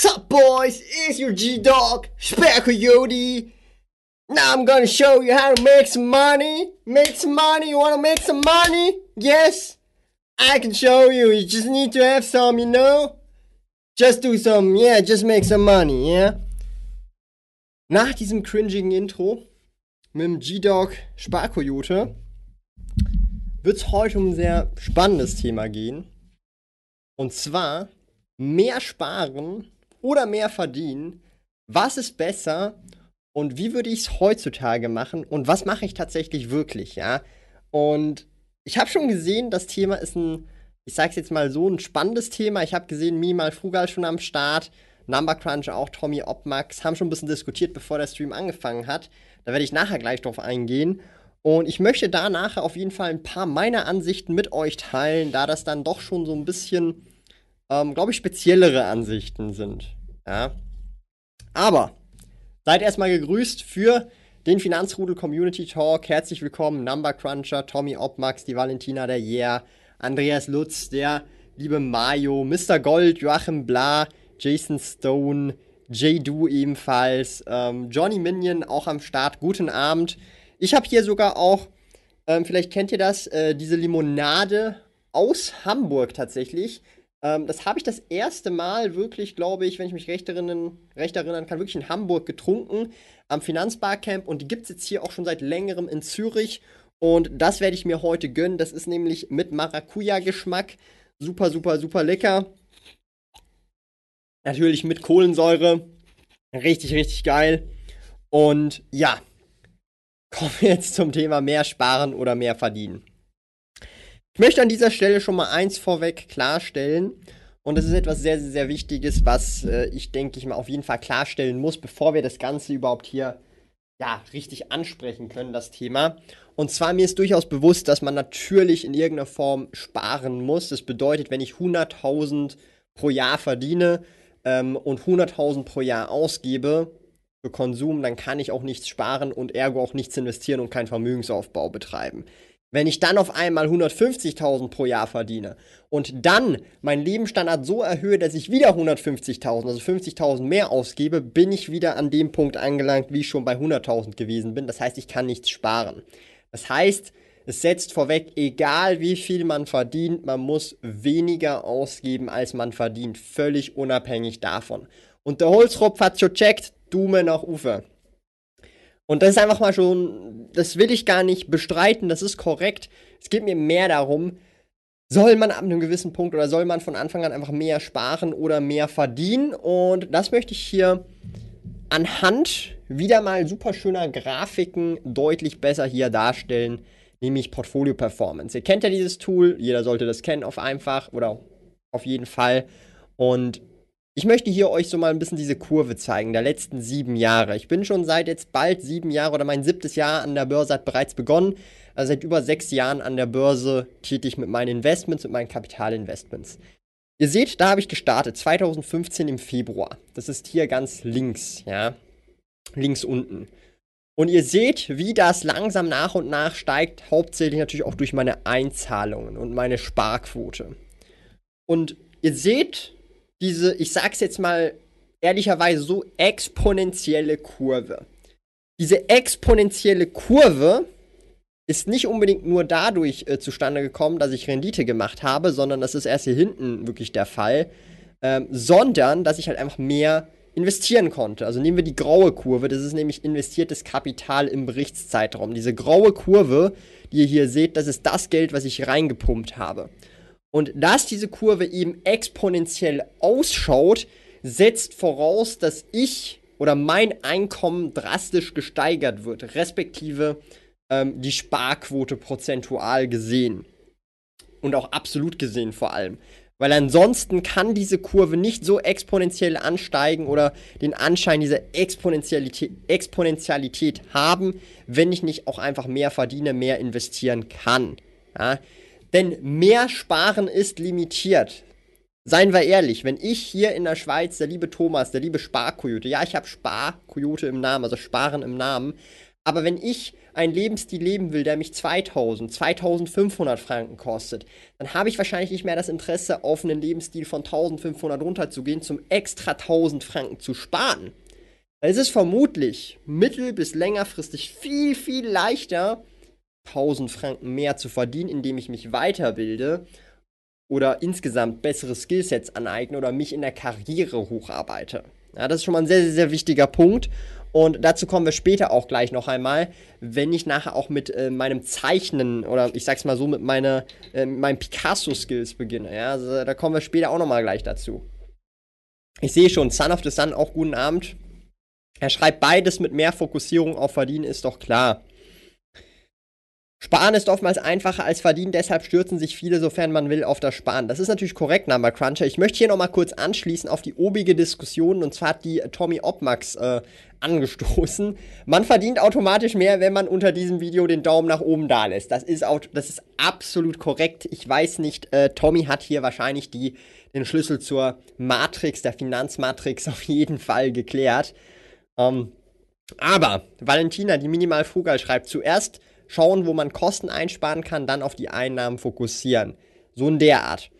Sup boys, it's your G-Dog, Spare Coyote. Now I'm gonna show you how to make some money. Make some money, you wanna make some money? Yes? I can show you, you just need to have some, you know? Just do some, yeah, just make some money, yeah? Nach diesem cringigen Intro mit dem G-Dog Sparkoyote wird's heute um ein sehr spannendes Thema gehen. Und zwar mehr sparen oder mehr verdienen? Was ist besser und wie würde ich es heutzutage machen und was mache ich tatsächlich wirklich, ja? Und ich habe schon gesehen, das Thema ist ein, ich sage es jetzt mal so, ein spannendes Thema. Ich habe gesehen, Minimal Frugal schon am Start, Number Crunch auch, Tommy Opmax, haben schon ein bisschen diskutiert, bevor der Stream angefangen hat. Da werde ich nachher gleich drauf eingehen. Und ich möchte da nachher auf jeden Fall ein paar meiner Ansichten mit euch teilen, da das dann doch schon so ein bisschen ähm, glaube ich, speziellere Ansichten sind. Ja. Aber seid erstmal gegrüßt für den Finanzrudel Community Talk. Herzlich willkommen, Number Cruncher, Tommy Opmax, die Valentina der Yeah, Andreas Lutz, der liebe Mayo, Mr. Gold, Joachim Bla, Jason Stone, J. Du ebenfalls, ähm, Johnny Minion auch am Start. Guten Abend. Ich habe hier sogar auch, ähm, vielleicht kennt ihr das, äh, diese Limonade aus Hamburg tatsächlich. Ähm, das habe ich das erste Mal wirklich, glaube ich, wenn ich mich recht erinnern, recht erinnern kann, wirklich in Hamburg getrunken am Finanzbarcamp und die gibt es jetzt hier auch schon seit längerem in Zürich und das werde ich mir heute gönnen. Das ist nämlich mit Maracuja-Geschmack. Super, super, super lecker. Natürlich mit Kohlensäure. Richtig, richtig geil. Und ja, kommen wir jetzt zum Thema mehr sparen oder mehr verdienen. Ich möchte an dieser Stelle schon mal eins vorweg klarstellen. Und das ist etwas sehr, sehr, sehr Wichtiges, was äh, ich denke ich mal auf jeden Fall klarstellen muss, bevor wir das Ganze überhaupt hier ja, richtig ansprechen können, das Thema. Und zwar mir ist durchaus bewusst, dass man natürlich in irgendeiner Form sparen muss. Das bedeutet, wenn ich 100.000 pro Jahr verdiene ähm, und 100.000 pro Jahr ausgebe für Konsum, dann kann ich auch nichts sparen und ergo auch nichts investieren und keinen Vermögensaufbau betreiben. Wenn ich dann auf einmal 150.000 pro Jahr verdiene und dann meinen Lebensstandard so erhöhe, dass ich wieder 150.000, also 50.000 mehr ausgebe, bin ich wieder an dem Punkt angelangt, wie ich schon bei 100.000 gewesen bin. Das heißt, ich kann nichts sparen. Das heißt, es setzt vorweg, egal wie viel man verdient, man muss weniger ausgeben, als man verdient, völlig unabhängig davon. Und der Holzropf hat schon checkt, Dume nach Ufer. Und das ist einfach mal schon, das will ich gar nicht bestreiten, das ist korrekt. Es geht mir mehr darum, soll man ab einem gewissen Punkt oder soll man von Anfang an einfach mehr sparen oder mehr verdienen? Und das möchte ich hier anhand wieder mal super schöner Grafiken deutlich besser hier darstellen, nämlich Portfolio Performance. Ihr kennt ja dieses Tool, jeder sollte das kennen auf einfach oder auf jeden Fall. Und ich möchte hier euch so mal ein bisschen diese Kurve zeigen, der letzten sieben Jahre. Ich bin schon seit jetzt bald sieben Jahre oder mein siebtes Jahr an der Börse hat bereits begonnen. Also seit über sechs Jahren an der Börse tätig mit meinen Investments, mit meinen Kapitalinvestments. Ihr seht, da habe ich gestartet, 2015 im Februar. Das ist hier ganz links, ja. Links unten. Und ihr seht, wie das langsam nach und nach steigt, hauptsächlich natürlich auch durch meine Einzahlungen und meine Sparquote. Und ihr seht, diese, ich sag's jetzt mal ehrlicherweise so, exponentielle Kurve. Diese exponentielle Kurve ist nicht unbedingt nur dadurch äh, zustande gekommen, dass ich Rendite gemacht habe, sondern das ist erst hier hinten wirklich der Fall, ähm, sondern dass ich halt einfach mehr investieren konnte. Also nehmen wir die graue Kurve, das ist nämlich investiertes Kapital im Berichtszeitraum. Diese graue Kurve, die ihr hier seht, das ist das Geld, was ich reingepumpt habe. Und dass diese Kurve eben exponentiell ausschaut, setzt voraus, dass ich oder mein Einkommen drastisch gesteigert wird, respektive ähm, die Sparquote prozentual gesehen. Und auch absolut gesehen vor allem. Weil ansonsten kann diese Kurve nicht so exponentiell ansteigen oder den Anschein dieser Exponentialität, Exponentialität haben, wenn ich nicht auch einfach mehr verdiene, mehr investieren kann. Ja? Denn mehr Sparen ist limitiert. Seien wir ehrlich, wenn ich hier in der Schweiz, der liebe Thomas, der liebe Sparkoyote, ja, ich habe Sparkoyote im Namen, also Sparen im Namen, aber wenn ich einen Lebensstil leben will, der mich 2000, 2500 Franken kostet, dann habe ich wahrscheinlich nicht mehr das Interesse, auf einen Lebensstil von 1500 runterzugehen, zum extra 1000 Franken zu sparen. Es ist vermutlich mittel- bis längerfristig viel, viel leichter, 1000 Franken mehr zu verdienen, indem ich mich weiterbilde oder insgesamt bessere Skillsets aneigne oder mich in der Karriere hocharbeite. Ja, das ist schon mal ein sehr, sehr, sehr wichtiger Punkt. Und dazu kommen wir später auch gleich noch einmal, wenn ich nachher auch mit äh, meinem Zeichnen oder ich sag's mal so, mit meine, äh, meinen Picasso-Skills beginne. Ja, also, da kommen wir später auch nochmal gleich dazu. Ich sehe schon, Son of the Sun, auch guten Abend. Er schreibt beides mit mehr Fokussierung auf Verdienen, ist doch klar. Sparen ist oftmals einfacher als verdienen, deshalb stürzen sich viele, sofern man will, auf das Sparen. Das ist natürlich korrekt, Number Cruncher. Ich möchte hier nochmal kurz anschließen auf die obige Diskussion, und zwar hat die Tommy Opmax äh, angestoßen. Man verdient automatisch mehr, wenn man unter diesem Video den Daumen nach oben da lässt. Das ist, auch, das ist absolut korrekt. Ich weiß nicht, äh, Tommy hat hier wahrscheinlich die, den Schlüssel zur Matrix, der Finanzmatrix, auf jeden Fall geklärt. Ähm, aber Valentina, die minimal frugal schreibt, zuerst schauen, wo man Kosten einsparen kann, dann auf die Einnahmen fokussieren. So in der Art.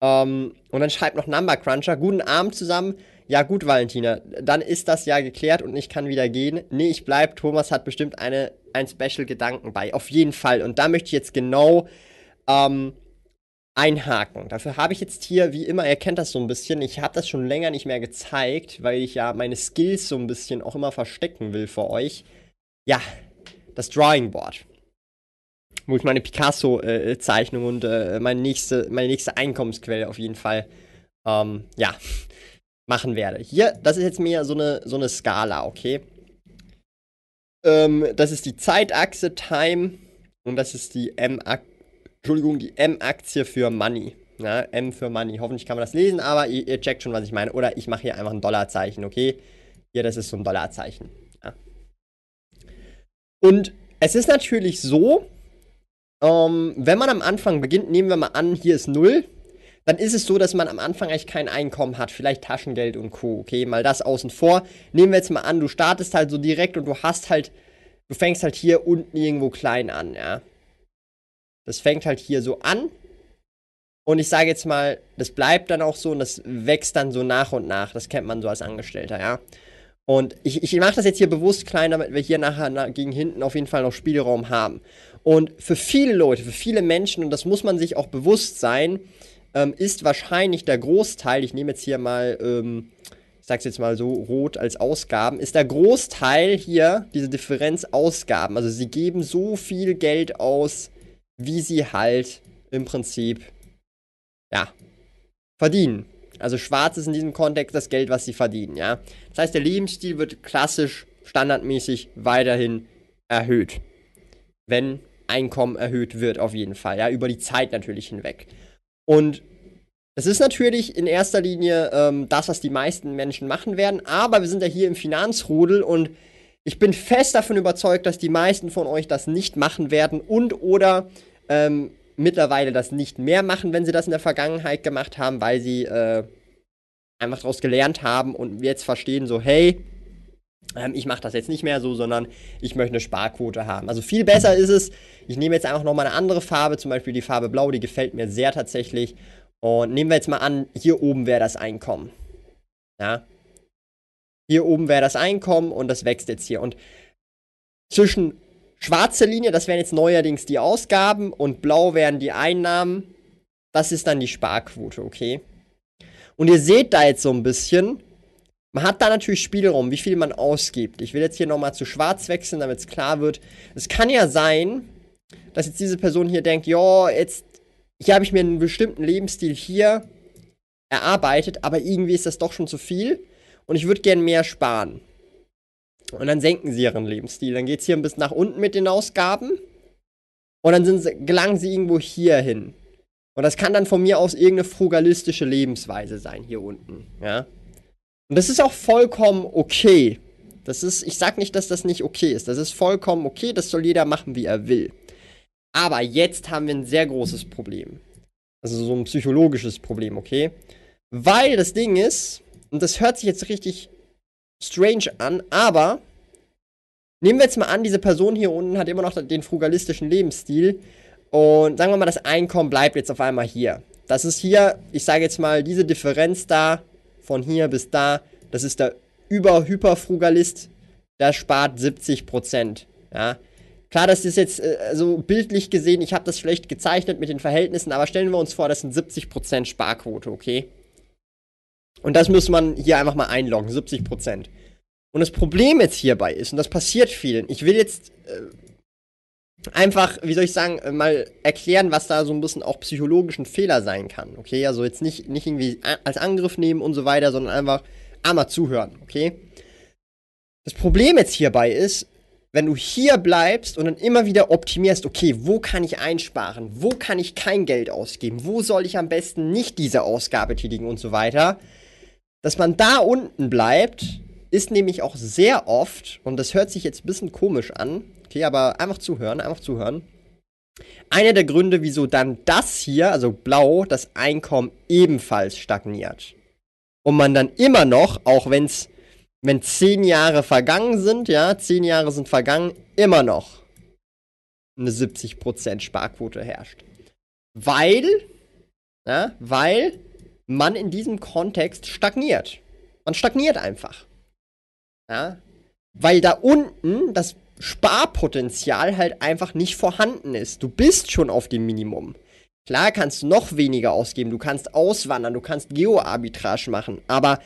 Ähm, und dann schreibt noch Number Cruncher, guten Abend zusammen. Ja gut, Valentina, dann ist das ja geklärt und ich kann wieder gehen. Nee, ich bleib. Thomas hat bestimmt eine, ein Special-Gedanken bei. Auf jeden Fall. Und da möchte ich jetzt genau ähm, einhaken. Dafür habe ich jetzt hier, wie immer, ihr kennt das so ein bisschen, ich habe das schon länger nicht mehr gezeigt, weil ich ja meine Skills so ein bisschen auch immer verstecken will für euch. Ja, das Drawing Board. Wo ich meine Picasso-Zeichnung und äh, meine, nächste, meine nächste Einkommensquelle auf jeden Fall, ähm, ja, machen werde. Hier, das ist jetzt mehr so eine, so eine Skala, okay? Ähm, das ist die Zeitachse Time und das ist die M-Aktie, Entschuldigung, die M-Aktie für Money. Ja, M für Money. Hoffentlich kann man das lesen, aber ihr, ihr checkt schon, was ich meine. Oder ich mache hier einfach ein Dollarzeichen, okay? Hier, das ist so ein Dollarzeichen. Und es ist natürlich so, ähm, wenn man am Anfang beginnt, nehmen wir mal an, hier ist 0, dann ist es so, dass man am Anfang eigentlich kein Einkommen hat, vielleicht Taschengeld und Co. Okay, mal das außen vor. Nehmen wir jetzt mal an, du startest halt so direkt und du hast halt, du fängst halt hier unten irgendwo klein an, ja. Das fängt halt hier so an. Und ich sage jetzt mal, das bleibt dann auch so und das wächst dann so nach und nach. Das kennt man so als Angestellter, ja. Und ich, ich mache das jetzt hier bewusst klein, damit wir hier nachher nach, gegen hinten auf jeden Fall noch Spielraum haben. Und für viele Leute, für viele Menschen, und das muss man sich auch bewusst sein, ähm, ist wahrscheinlich der Großteil, ich nehme jetzt hier mal, ähm, ich sag's jetzt mal so, rot als Ausgaben, ist der Großteil hier diese Differenz Ausgaben. Also sie geben so viel Geld aus, wie sie halt im Prinzip, ja, verdienen. Also schwarz ist in diesem Kontext das Geld, was sie verdienen, ja. Das heißt, der Lebensstil wird klassisch, standardmäßig weiterhin erhöht. Wenn Einkommen erhöht wird, auf jeden Fall, ja, über die Zeit natürlich hinweg. Und das ist natürlich in erster Linie ähm, das, was die meisten Menschen machen werden, aber wir sind ja hier im Finanzrudel und ich bin fest davon überzeugt, dass die meisten von euch das nicht machen werden und oder ähm, mittlerweile das nicht mehr machen, wenn sie das in der Vergangenheit gemacht haben, weil sie äh, einfach daraus gelernt haben und jetzt verstehen, so, hey, ähm, ich mache das jetzt nicht mehr so, sondern ich möchte eine Sparquote haben. Also viel besser ist es, ich nehme jetzt einfach nochmal eine andere Farbe, zum Beispiel die Farbe Blau, die gefällt mir sehr tatsächlich. Und nehmen wir jetzt mal an, hier oben wäre das Einkommen. Ja. Hier oben wäre das Einkommen und das wächst jetzt hier. Und zwischen Schwarze Linie, das wären jetzt neuerdings die Ausgaben und blau wären die Einnahmen. Das ist dann die Sparquote, okay? Und ihr seht da jetzt so ein bisschen, man hat da natürlich Spielraum, wie viel man ausgibt. Ich will jetzt hier nochmal zu schwarz wechseln, damit es klar wird. Es kann ja sein, dass jetzt diese Person hier denkt, ja, jetzt hier habe ich mir einen bestimmten Lebensstil hier erarbeitet, aber irgendwie ist das doch schon zu viel und ich würde gern mehr sparen. Und dann senken sie ihren Lebensstil. Dann geht es hier ein bisschen nach unten mit den Ausgaben. Und dann sie, gelangen sie irgendwo hier hin. Und das kann dann von mir aus irgendeine frugalistische Lebensweise sein hier unten, ja. Und das ist auch vollkommen okay. Das ist, ich sag nicht, dass das nicht okay ist. Das ist vollkommen okay, das soll jeder machen, wie er will. Aber jetzt haben wir ein sehr großes Problem. Also so ein psychologisches Problem, okay? Weil das Ding ist, und das hört sich jetzt richtig strange an, aber nehmen wir jetzt mal an, diese Person hier unten hat immer noch den frugalistischen Lebensstil und sagen wir mal, das Einkommen bleibt jetzt auf einmal hier. Das ist hier, ich sage jetzt mal, diese Differenz da, von hier bis da, das ist der Über-Hyperfrugalist, der spart 70%. Ja. Klar, das ist jetzt äh, also bildlich gesehen, ich habe das schlecht gezeichnet mit den Verhältnissen, aber stellen wir uns vor, das sind 70% Sparquote, okay? Und das muss man hier einfach mal einloggen, 70%. Und das Problem jetzt hierbei ist, und das passiert vielen, ich will jetzt äh, einfach, wie soll ich sagen, äh, mal erklären, was da so ein bisschen auch psychologischen Fehler sein kann, okay? Also jetzt nicht, nicht irgendwie als Angriff nehmen und so weiter, sondern einfach einmal zuhören, okay? Das Problem jetzt hierbei ist, wenn du hier bleibst und dann immer wieder optimierst, okay, wo kann ich einsparen, wo kann ich kein Geld ausgeben, wo soll ich am besten nicht diese Ausgabe tätigen und so weiter, dass man da unten bleibt, ist nämlich auch sehr oft, und das hört sich jetzt ein bisschen komisch an, okay, aber einfach zuhören, einfach zuhören. Einer der Gründe, wieso dann das hier, also blau, das Einkommen ebenfalls stagniert. Und man dann immer noch, auch wenn es wenn zehn Jahre vergangen sind, ja, zehn Jahre sind vergangen, immer noch eine 70% Sparquote herrscht. Weil, ja, weil man in diesem Kontext stagniert. Man stagniert einfach. Ja, weil da unten das Sparpotenzial halt einfach nicht vorhanden ist. Du bist schon auf dem Minimum. Klar kannst du noch weniger ausgeben, du kannst auswandern, du kannst Geo-Arbitrage machen, aber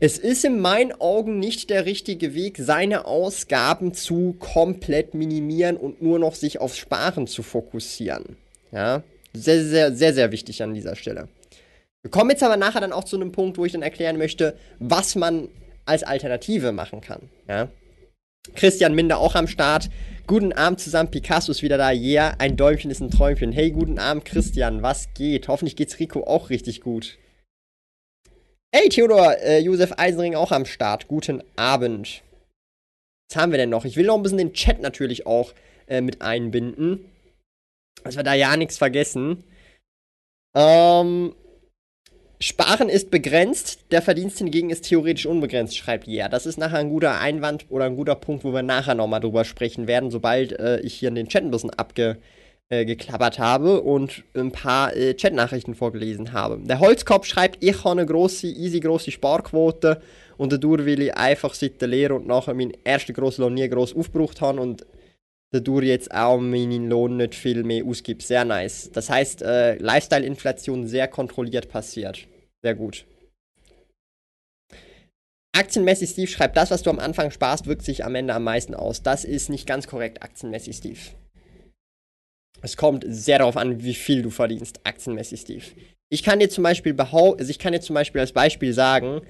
es ist in meinen Augen nicht der richtige Weg, seine Ausgaben zu komplett minimieren und nur noch sich aufs Sparen zu fokussieren. Ja, sehr, sehr, sehr, sehr wichtig an dieser Stelle. Wir kommen jetzt aber nachher dann auch zu einem Punkt, wo ich dann erklären möchte, was man als Alternative machen kann. Ja. Christian Minder auch am Start. Guten Abend zusammen, Picasso ist wieder da. Yeah, ein Däumchen ist ein Träumchen. Hey, guten Abend, Christian, was geht? Hoffentlich geht's Rico auch richtig gut. Hey Theodor, äh, Josef Eisenring auch am Start. Guten Abend. Was haben wir denn noch? Ich will noch ein bisschen den Chat natürlich auch äh, mit einbinden. Dass wir da ja nichts vergessen. Ähm, Sparen ist begrenzt, der Verdienst hingegen ist theoretisch unbegrenzt, schreibt Ja. Das ist nachher ein guter Einwand oder ein guter Punkt, wo wir nachher nochmal drüber sprechen werden, sobald äh, ich hier in den Chat ein bisschen abge äh, habe und ein paar äh, Chatnachrichten vorgelesen habe. Der Holzkopf schreibt, ich habe eine grosse, easy grosse Sparquote und dadurch will ich einfach seit der Lehre und nachher meinen ersten grossen Lohn nie gross aufgebraucht haben und dadurch jetzt auch meinen Lohn nicht viel mehr ausgibt. Sehr nice. Das heißt, äh, Lifestyle-Inflation sehr kontrolliert passiert. Sehr gut. Aktienmäßig Steve schreibt, das, was du am Anfang sparst, wirkt sich am Ende am meisten aus. Das ist nicht ganz korrekt, aktienmäßig Steve. Es kommt sehr darauf an, wie viel du verdienst, aktienmäßig, Steve. Ich kann dir zum Beispiel behaupten, also ich kann dir zum Beispiel als Beispiel sagen,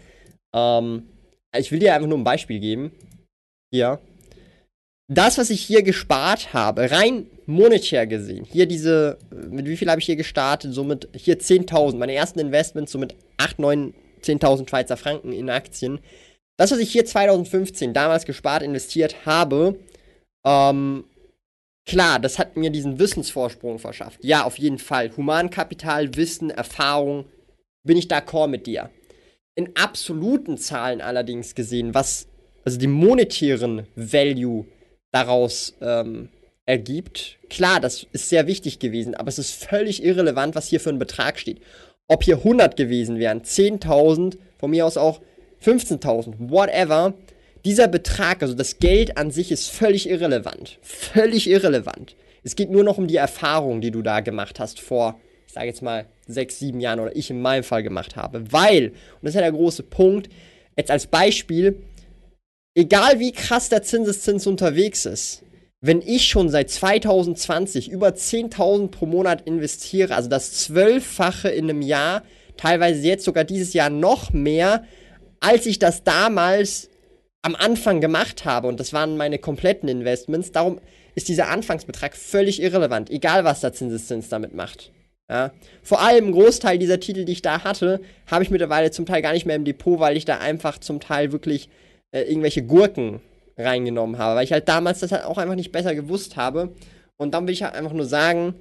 ähm, ich will dir einfach nur ein Beispiel geben. Hier. Das, was ich hier gespart habe, rein monetär gesehen, hier diese, mit wie viel habe ich hier gestartet? Somit hier 10.000, meine ersten Investments, somit 8, 9, 10.000 Schweizer Franken in Aktien. Das, was ich hier 2015 damals gespart, investiert habe, ähm, Klar, das hat mir diesen Wissensvorsprung verschafft. Ja, auf jeden Fall. Humankapital, Wissen, Erfahrung, bin ich d'accord mit dir. In absoluten Zahlen allerdings gesehen, was also den monetären Value daraus ähm, ergibt, klar, das ist sehr wichtig gewesen, aber es ist völlig irrelevant, was hier für ein Betrag steht. Ob hier 100 gewesen wären, 10.000, von mir aus auch 15.000, whatever, dieser Betrag, also das Geld an sich, ist völlig irrelevant. Völlig irrelevant. Es geht nur noch um die Erfahrung, die du da gemacht hast vor, ich sage jetzt mal, sechs, sieben Jahren oder ich in meinem Fall gemacht habe. Weil, und das ist ja der große Punkt, jetzt als Beispiel, egal wie krass der Zinseszins unterwegs ist, wenn ich schon seit 2020 über 10.000 pro Monat investiere, also das Zwölffache in einem Jahr, teilweise jetzt sogar dieses Jahr noch mehr, als ich das damals am Anfang gemacht habe, und das waren meine kompletten Investments, darum ist dieser Anfangsbetrag völlig irrelevant, egal was der Zinseszins damit macht. Ja. Vor allem ein Großteil dieser Titel, die ich da hatte, habe ich mittlerweile zum Teil gar nicht mehr im Depot, weil ich da einfach zum Teil wirklich äh, irgendwelche Gurken reingenommen habe, weil ich halt damals das halt auch einfach nicht besser gewusst habe. Und dann will ich halt einfach nur sagen,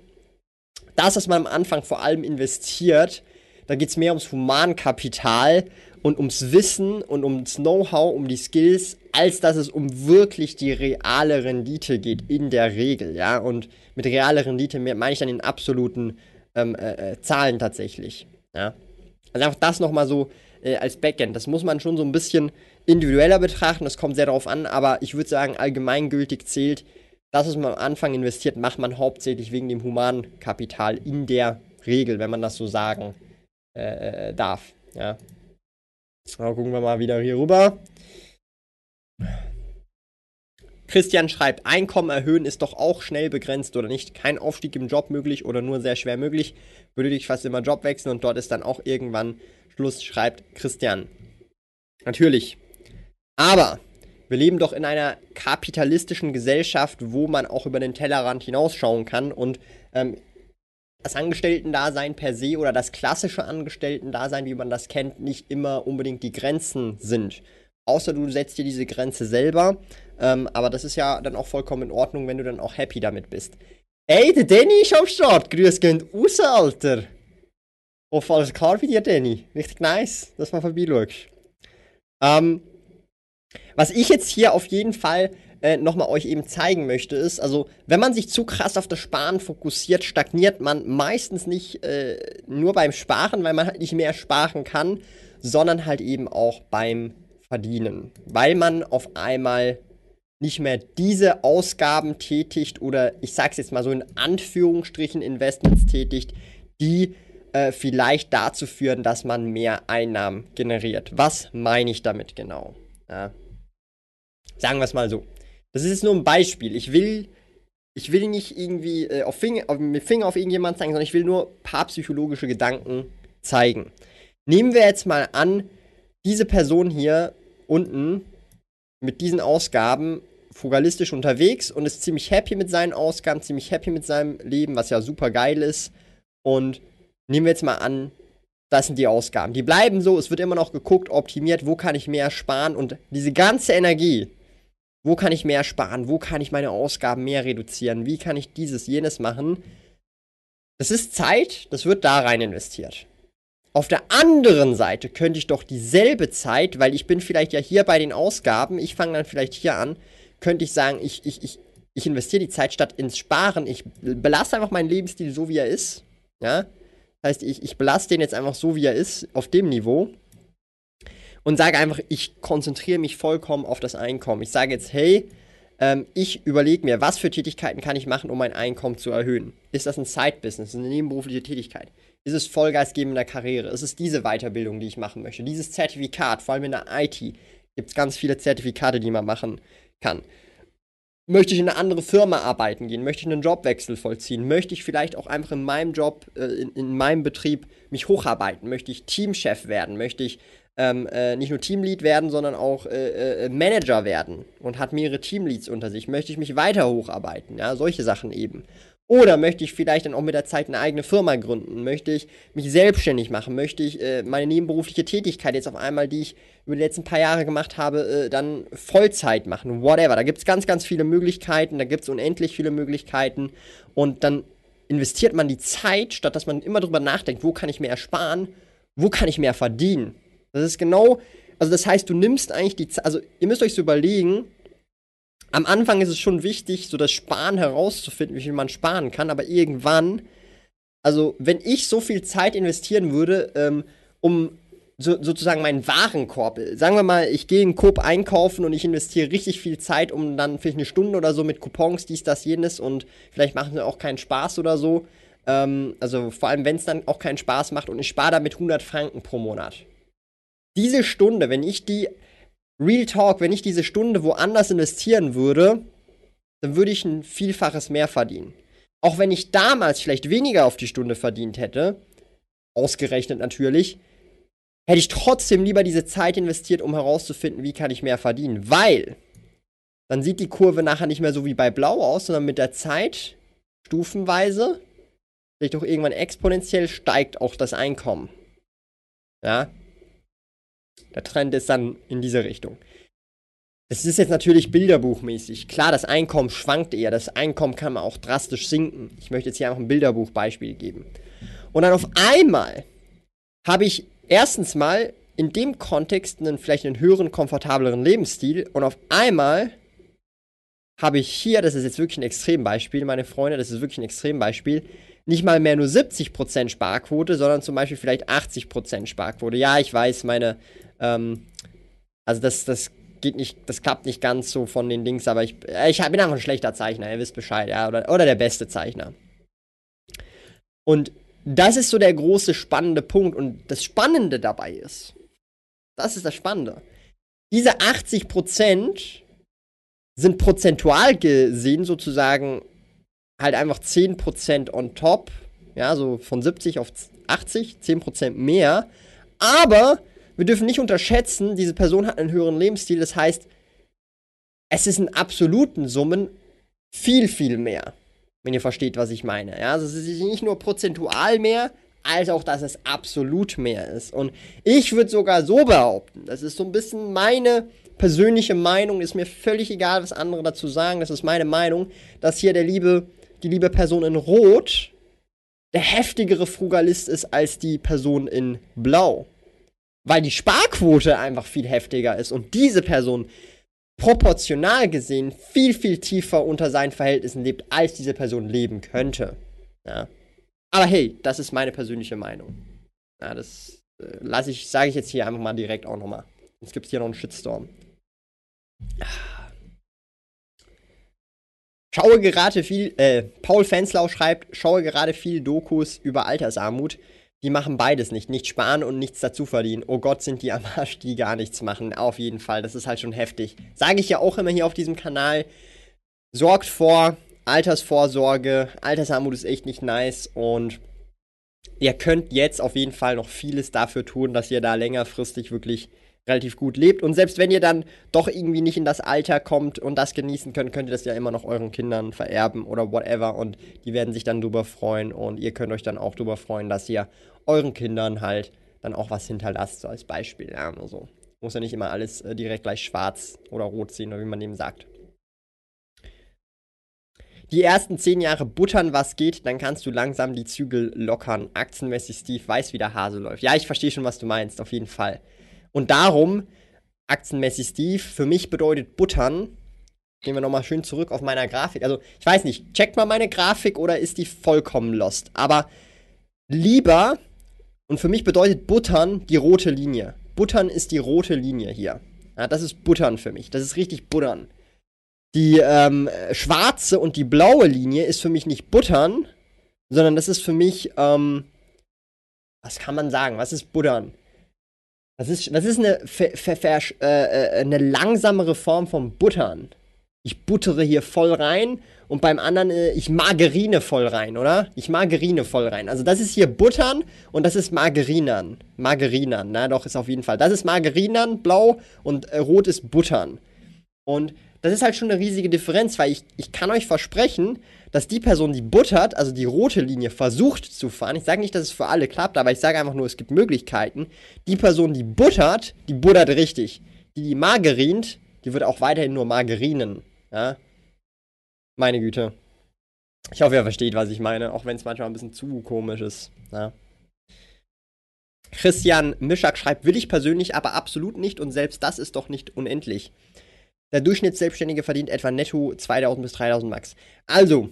das, was man am Anfang vor allem investiert, da geht es mehr ums Humankapital und ums Wissen und ums Know-how, um die Skills, als dass es um wirklich die reale Rendite geht, in der Regel, ja. Und mit realer Rendite meine ich dann in absoluten ähm, äh, äh, Zahlen tatsächlich, ja. Also einfach das nochmal so äh, als Backend. Das muss man schon so ein bisschen individueller betrachten, das kommt sehr darauf an, aber ich würde sagen, allgemeingültig zählt, das, was man am Anfang investiert, macht man hauptsächlich wegen dem Humankapital in der Regel, wenn man das so sagen äh, äh darf. Ja. Aber gucken wir mal wieder hier rüber. Christian schreibt, Einkommen erhöhen ist doch auch schnell begrenzt oder nicht? Kein Aufstieg im Job möglich oder nur sehr schwer möglich. Würde ich fast immer Job wechseln und dort ist dann auch irgendwann Schluss, schreibt Christian. Natürlich. Aber wir leben doch in einer kapitalistischen Gesellschaft, wo man auch über den Tellerrand hinausschauen kann und ähm, das Angestellten-Dasein per se oder das klassische Angestellten-Dasein, wie man das kennt, nicht immer unbedingt die Grenzen sind. Außer du setzt dir diese Grenze selber. Ähm, aber das ist ja dann auch vollkommen in Ordnung, wenn du dann auch happy damit bist. Ey, der Danny ist am Start. Grüß gehen raus, Alter. Hoffe, alles klar bei dir, Danny. Richtig nice, dass man vorbeischaust. Ähm, was ich jetzt hier auf jeden Fall äh, nochmal euch eben zeigen möchte, ist, also wenn man sich zu krass auf das Sparen fokussiert, stagniert man meistens nicht äh, nur beim Sparen, weil man halt nicht mehr sparen kann, sondern halt eben auch beim Verdienen. Weil man auf einmal nicht mehr diese Ausgaben tätigt oder ich sag's jetzt mal so in Anführungsstrichen Investments tätigt, die äh, vielleicht dazu führen, dass man mehr Einnahmen generiert. Was meine ich damit genau? Ja. Sagen wir es mal so. Das ist jetzt nur ein Beispiel. Ich will, ich will nicht irgendwie äh, auf Finger, auf, mit Finger auf irgendjemanden zeigen, sondern ich will nur ein paar psychologische Gedanken zeigen. Nehmen wir jetzt mal an, diese Person hier unten mit diesen Ausgaben frugalistisch unterwegs und ist ziemlich happy mit seinen Ausgaben, ziemlich happy mit seinem Leben, was ja super geil ist. Und nehmen wir jetzt mal an, das sind die Ausgaben. Die bleiben so, es wird immer noch geguckt, optimiert, wo kann ich mehr sparen und diese ganze Energie, wo kann ich mehr sparen, wo kann ich meine Ausgaben mehr reduzieren, wie kann ich dieses, jenes machen. Das ist Zeit, das wird da rein investiert. Auf der anderen Seite könnte ich doch dieselbe Zeit, weil ich bin vielleicht ja hier bei den Ausgaben, ich fange dann vielleicht hier an, könnte ich sagen, ich, ich, ich, ich investiere die Zeit statt ins Sparen, ich belasse einfach meinen Lebensstil so, wie er ist. Ja, Heißt, ich, ich belasse den jetzt einfach so, wie er ist, auf dem Niveau. Und sage einfach, ich konzentriere mich vollkommen auf das Einkommen. Ich sage jetzt, hey, ähm, ich überlege mir, was für Tätigkeiten kann ich machen, um mein Einkommen zu erhöhen. Ist das ein Side-Business, eine nebenberufliche Tätigkeit? Ist es Vollgas geben in der Karriere? Ist es diese Weiterbildung, die ich machen möchte? Dieses Zertifikat, vor allem in der IT, gibt es ganz viele Zertifikate, die man machen kann. Möchte ich in eine andere Firma arbeiten gehen? Möchte ich einen Jobwechsel vollziehen? Möchte ich vielleicht auch einfach in meinem Job, äh, in, in, meinem Betrieb mich hocharbeiten? Möchte ich Teamchef werden? Möchte ich ähm, äh, nicht nur Teamlead werden, sondern auch äh, äh, Manager werden und hat mehrere Teamleads unter sich? Möchte ich mich weiter hocharbeiten? Ja, solche Sachen eben. Oder möchte ich vielleicht dann auch mit der Zeit eine eigene Firma gründen? Möchte ich mich selbstständig machen? Möchte ich äh, meine nebenberufliche Tätigkeit jetzt auf einmal, die ich über die letzten paar Jahre gemacht habe, äh, dann Vollzeit machen? Whatever. Da gibt es ganz, ganz viele Möglichkeiten. Da gibt es unendlich viele Möglichkeiten. Und dann investiert man die Zeit, statt dass man immer darüber nachdenkt, wo kann ich mehr ersparen? Wo kann ich mehr verdienen? Das ist genau, also das heißt, du nimmst eigentlich die Zeit, also ihr müsst euch so überlegen, am Anfang ist es schon wichtig, so das Sparen herauszufinden, wie viel man sparen kann, aber irgendwann, also wenn ich so viel Zeit investieren würde, ähm, um so, sozusagen meinen Warenkorb, sagen wir mal, ich gehe in Coop einkaufen und ich investiere richtig viel Zeit, um dann vielleicht eine Stunde oder so mit Coupons, dies, das, jenes und vielleicht machen sie auch keinen Spaß oder so. Ähm, also vor allem, wenn es dann auch keinen Spaß macht und ich spare damit 100 Franken pro Monat. Diese Stunde, wenn ich die Real Talk, wenn ich diese Stunde woanders investieren würde, dann würde ich ein Vielfaches mehr verdienen. Auch wenn ich damals vielleicht weniger auf die Stunde verdient hätte, ausgerechnet natürlich, hätte ich trotzdem lieber diese Zeit investiert, um herauszufinden, wie kann ich mehr verdienen. Weil dann sieht die Kurve nachher nicht mehr so wie bei Blau aus, sondern mit der Zeit stufenweise vielleicht auch irgendwann exponentiell, steigt auch das Einkommen. Ja. Der Trend ist dann in diese Richtung. Es ist jetzt natürlich bilderbuchmäßig. Klar, das Einkommen schwankt eher. Das Einkommen kann man auch drastisch sinken. Ich möchte jetzt hier einfach ein Bilderbuchbeispiel geben. Und dann auf einmal habe ich erstens mal in dem Kontext einen vielleicht einen höheren, komfortableren Lebensstil und auf einmal habe ich hier, das ist jetzt wirklich ein Extrembeispiel, meine Freunde, das ist wirklich ein Extrembeispiel, nicht mal mehr nur 70% Sparquote, sondern zum Beispiel vielleicht 80% Sparquote. Ja, ich weiß, meine, ähm, also das, das geht nicht, das klappt nicht ganz so von den Dings, aber ich, äh, ich bin einfach ein schlechter Zeichner, ihr wisst Bescheid, ja, oder, oder der beste Zeichner. Und das ist so der große spannende Punkt und das Spannende dabei ist, das ist das Spannende. Diese 80% sind prozentual gesehen sozusagen halt einfach 10% on top. Ja, so von 70 auf 80, 10% mehr. Aber wir dürfen nicht unterschätzen, diese Person hat einen höheren Lebensstil. Das heißt, es ist in absoluten Summen viel, viel mehr. Wenn ihr versteht, was ich meine. Ja, also es ist nicht nur prozentual mehr, als auch, dass es absolut mehr ist. Und ich würde sogar so behaupten, das ist so ein bisschen meine persönliche Meinung, ist mir völlig egal, was andere dazu sagen, das ist meine Meinung, dass hier der liebe, die liebe Person in Rot der heftigere Frugalist ist als die Person in Blau. Weil die Sparquote einfach viel heftiger ist und diese Person proportional gesehen viel, viel tiefer unter seinen Verhältnissen lebt, als diese Person leben könnte. Ja. Aber hey, das ist meine persönliche Meinung. Ja, das äh, lasse ich, sage ich jetzt hier einfach mal direkt auch nochmal. Jetzt gibt es hier noch einen Shitstorm. Schaue gerade viel, äh, Paul Fenslau schreibt, schaue gerade viel Dokus über Altersarmut. Die machen beides nicht. Nicht sparen und nichts dazu verdienen. Oh Gott, sind die am Arsch, die gar nichts machen. Auf jeden Fall. Das ist halt schon heftig. Sage ich ja auch immer hier auf diesem Kanal. Sorgt vor Altersvorsorge. Altersarmut ist echt nicht nice. Und ihr könnt jetzt auf jeden Fall noch vieles dafür tun, dass ihr da längerfristig wirklich relativ gut lebt. Und selbst wenn ihr dann doch irgendwie nicht in das Alter kommt und das genießen könnt, könnt ihr das ja immer noch euren Kindern vererben oder whatever. Und die werden sich dann drüber freuen. Und ihr könnt euch dann auch drüber freuen, dass ihr euren Kindern halt dann auch was hinterlasst, so als Beispiel. Ja, nur so. Muss ja nicht immer alles äh, direkt gleich schwarz oder rot sehen, oder wie man eben sagt. Die ersten zehn Jahre buttern, was geht, dann kannst du langsam die Zügel lockern. Aktienmäßig Steve weiß, wie der Hase läuft. Ja, ich verstehe schon, was du meinst, auf jeden Fall. Und darum, aktienmäßig Steve, für mich bedeutet Buttern, gehen wir nochmal schön zurück auf meiner Grafik. Also, ich weiß nicht, checkt mal meine Grafik oder ist die vollkommen lost? Aber lieber, und für mich bedeutet Buttern die rote Linie. Buttern ist die rote Linie hier. Ja, das ist Buttern für mich. Das ist richtig Buttern. Die ähm, schwarze und die blaue Linie ist für mich nicht Buttern, sondern das ist für mich, ähm, was kann man sagen? Was ist Buttern? Was ist, was ist eine, ver, ver, ver, äh, äh, eine langsamere Form von Buttern? Ich buttere hier voll rein und beim anderen, äh, ich Margarine voll rein, oder? Ich Margarine voll rein. Also das ist hier Buttern und das ist Margarinern. Margarinern, na doch, ist auf jeden Fall. Das ist Margarinern, blau und äh, rot ist Buttern. Und das ist halt schon eine riesige Differenz, weil ich, ich kann euch versprechen, dass die Person, die buttert, also die rote Linie versucht zu fahren, ich sage nicht, dass es für alle klappt, aber ich sage einfach nur, es gibt Möglichkeiten. Die Person, die buttert, die buttert richtig. Die, die margarint, die wird auch weiterhin nur margarinen. Ja? Meine Güte. Ich hoffe, ihr versteht, was ich meine, auch wenn es manchmal ein bisschen zu komisch ist. Ja? Christian Mischak schreibt, will ich persönlich aber absolut nicht und selbst das ist doch nicht unendlich. Der Durchschnittsselbstständige verdient etwa netto 2000 bis 3000 Max. Also,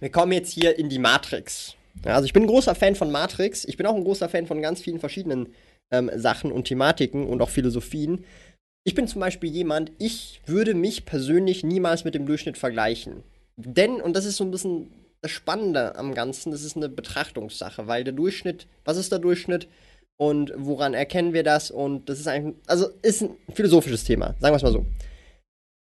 wir kommen jetzt hier in die Matrix. Ja, also ich bin ein großer Fan von Matrix. Ich bin auch ein großer Fan von ganz vielen verschiedenen ähm, Sachen und Thematiken und auch Philosophien. Ich bin zum Beispiel jemand, ich würde mich persönlich niemals mit dem Durchschnitt vergleichen. Denn, und das ist so ein bisschen das Spannende am Ganzen, das ist eine Betrachtungssache, weil der Durchschnitt, was ist der Durchschnitt und woran erkennen wir das? Und das ist eigentlich, also ist ein philosophisches Thema, sagen wir es mal so.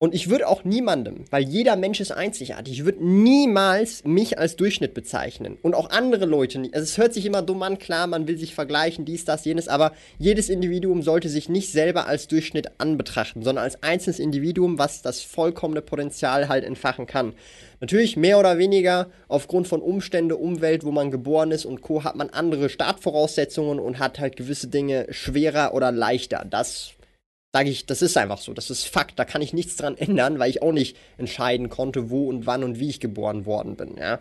Und ich würde auch niemandem, weil jeder Mensch ist einzigartig, ich würde niemals mich als Durchschnitt bezeichnen. Und auch andere Leute nicht. Also es hört sich immer dumm an, klar, man will sich vergleichen, dies, das, jenes, aber jedes Individuum sollte sich nicht selber als Durchschnitt anbetrachten, sondern als einzelnes Individuum, was das vollkommene Potenzial halt entfachen kann. Natürlich mehr oder weniger aufgrund von Umstände, Umwelt, wo man geboren ist und Co. hat man andere Startvoraussetzungen und hat halt gewisse Dinge schwerer oder leichter. Das sage ich, das ist einfach so. Das ist Fakt. Da kann ich nichts dran ändern, weil ich auch nicht entscheiden konnte, wo und wann und wie ich geboren worden bin. Ja.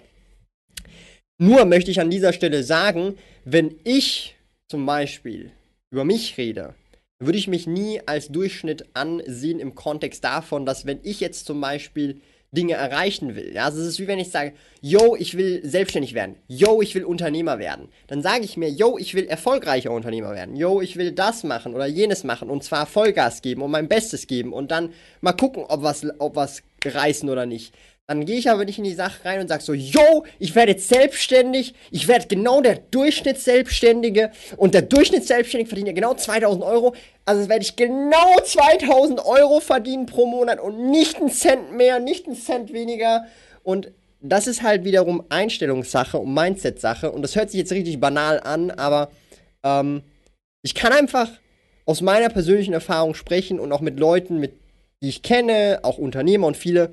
Nur möchte ich an dieser Stelle sagen, wenn ich zum Beispiel über mich rede, würde ich mich nie als Durchschnitt ansehen im Kontext davon, dass wenn ich jetzt zum Beispiel Dinge erreichen will. Also es ist wie wenn ich sage, yo, ich will selbstständig werden. Yo, ich will Unternehmer werden. Dann sage ich mir, yo, ich will erfolgreicher Unternehmer werden. Yo, ich will das machen oder jenes machen und zwar Vollgas geben und mein Bestes geben und dann mal gucken, ob was, ob was reißen oder nicht. Dann gehe ich aber nicht in die Sache rein und sage so, yo, ich werde jetzt selbstständig, ich werde genau der Durchschnittsselbstständige und der Durchschnittsselbstständige verdient ja genau 2000 Euro. Also werde ich genau 2000 Euro verdienen pro Monat und nicht einen Cent mehr, nicht einen Cent weniger. Und das ist halt wiederum Einstellungssache und Mindset-Sache. Und das hört sich jetzt richtig banal an, aber ähm, ich kann einfach aus meiner persönlichen Erfahrung sprechen und auch mit Leuten, mit, die ich kenne, auch Unternehmer und viele,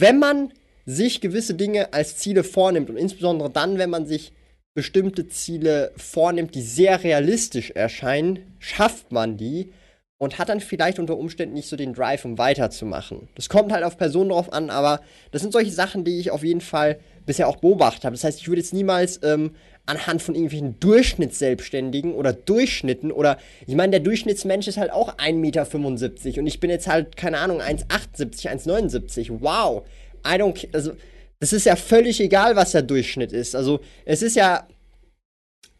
wenn man sich gewisse Dinge als Ziele vornimmt und insbesondere dann, wenn man sich bestimmte Ziele vornimmt, die sehr realistisch erscheinen, schafft man die und hat dann vielleicht unter Umständen nicht so den Drive, um weiterzumachen. Das kommt halt auf Personen drauf an, aber das sind solche Sachen, die ich auf jeden Fall bisher auch beobachtet habe. Das heißt, ich würde jetzt niemals ähm, anhand von irgendwelchen Durchschnittsselbstständigen oder Durchschnitten oder ich meine, der Durchschnittsmensch ist halt auch 1,75 Meter und ich bin jetzt halt, keine Ahnung, 1,78, 1,79. Wow. I don't, also, das ist ja völlig egal, was der Durchschnitt ist. Also, es ist ja,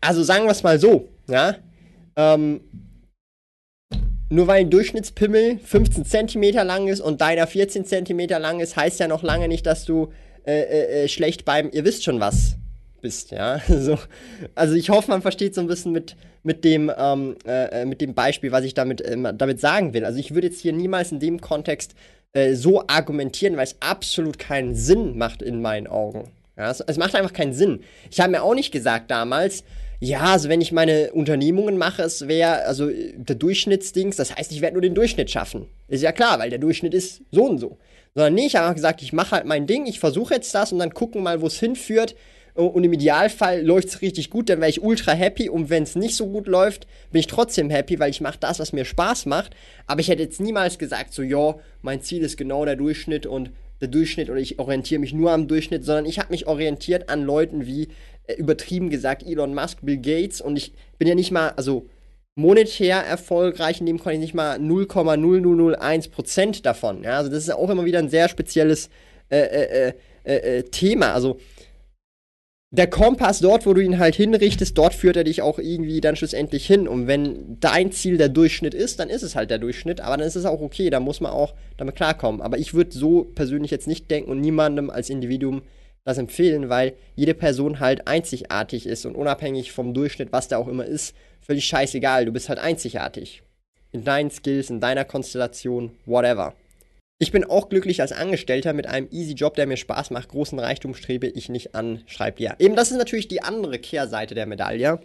also sagen wir es mal so, ja, ähm, nur weil ein Durchschnittspimmel 15 cm lang ist und deiner 14 cm lang ist, heißt ja noch lange nicht, dass du äh, äh, äh, schlecht beim, ihr wisst schon was, bist, ja. So, also ich hoffe, man versteht so ein bisschen mit, mit, dem, ähm, äh, äh, mit dem Beispiel, was ich damit, äh, damit sagen will. Also ich würde jetzt hier niemals in dem Kontext äh, so argumentieren, weil es absolut keinen Sinn macht in meinen Augen. Ja, es, es macht einfach keinen Sinn. Ich habe mir auch nicht gesagt damals, ja, also wenn ich meine Unternehmungen mache, es wäre also der Durchschnittsdings, das heißt, ich werde nur den Durchschnitt schaffen. Ist ja klar, weil der Durchschnitt ist so und so. Sondern nee, ich habe gesagt, ich mache halt mein Ding, ich versuche jetzt das und dann gucken mal, wo es hinführt. Und im Idealfall läuft es richtig gut, dann wäre ich ultra happy. Und wenn es nicht so gut läuft, bin ich trotzdem happy, weil ich mache das, was mir Spaß macht. Aber ich hätte jetzt niemals gesagt, so, ja, mein Ziel ist genau der Durchschnitt und der Durchschnitt oder ich orientiere mich nur am Durchschnitt, sondern ich habe mich orientiert an Leuten wie, äh, übertrieben gesagt, Elon Musk, Bill Gates. Und ich bin ja nicht mal, also monetär erfolgreich, in dem konnte ich nicht mal 0,0001% davon. Ja, also das ist auch immer wieder ein sehr spezielles äh, äh, äh, äh, Thema. Also der Kompass, dort, wo du ihn halt hinrichtest, dort führt er dich auch irgendwie dann schlussendlich hin. Und wenn dein Ziel der Durchschnitt ist, dann ist es halt der Durchschnitt, aber dann ist es auch okay, da muss man auch damit klarkommen. Aber ich würde so persönlich jetzt nicht denken und niemandem als Individuum das empfehlen, weil jede Person halt einzigartig ist und unabhängig vom Durchschnitt, was da auch immer ist, völlig scheißegal. Du bist halt einzigartig. In deinen Skills, in deiner Konstellation, whatever. Ich bin auch glücklich als Angestellter mit einem easy Job, der mir Spaß macht. Großen Reichtum strebe ich nicht an, schreibt ja. Eben, das ist natürlich die andere Kehrseite der Medaille.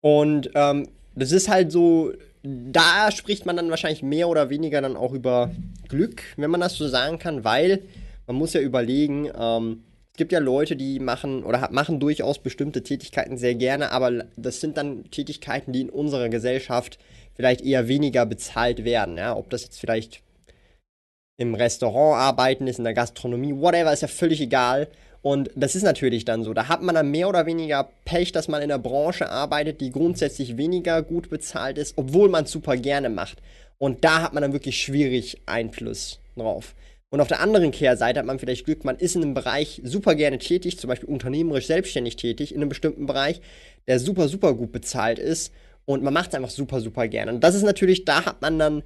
Und ähm, das ist halt so, da spricht man dann wahrscheinlich mehr oder weniger dann auch über Glück, wenn man das so sagen kann, weil man muss ja überlegen, ähm, es gibt ja Leute, die machen oder machen durchaus bestimmte Tätigkeiten sehr gerne, aber das sind dann Tätigkeiten, die in unserer Gesellschaft vielleicht eher weniger bezahlt werden. Ja? Ob das jetzt vielleicht im Restaurant arbeiten ist, in der Gastronomie, whatever, ist ja völlig egal. Und das ist natürlich dann so. Da hat man dann mehr oder weniger Pech, dass man in einer Branche arbeitet, die grundsätzlich weniger gut bezahlt ist, obwohl man es super gerne macht. Und da hat man dann wirklich schwierig Einfluss drauf. Und auf der anderen Kehrseite hat man vielleicht Glück, man ist in einem Bereich super gerne tätig, zum Beispiel unternehmerisch selbstständig tätig, in einem bestimmten Bereich, der super, super gut bezahlt ist. Und man macht es einfach super, super gerne. Und das ist natürlich, da hat man dann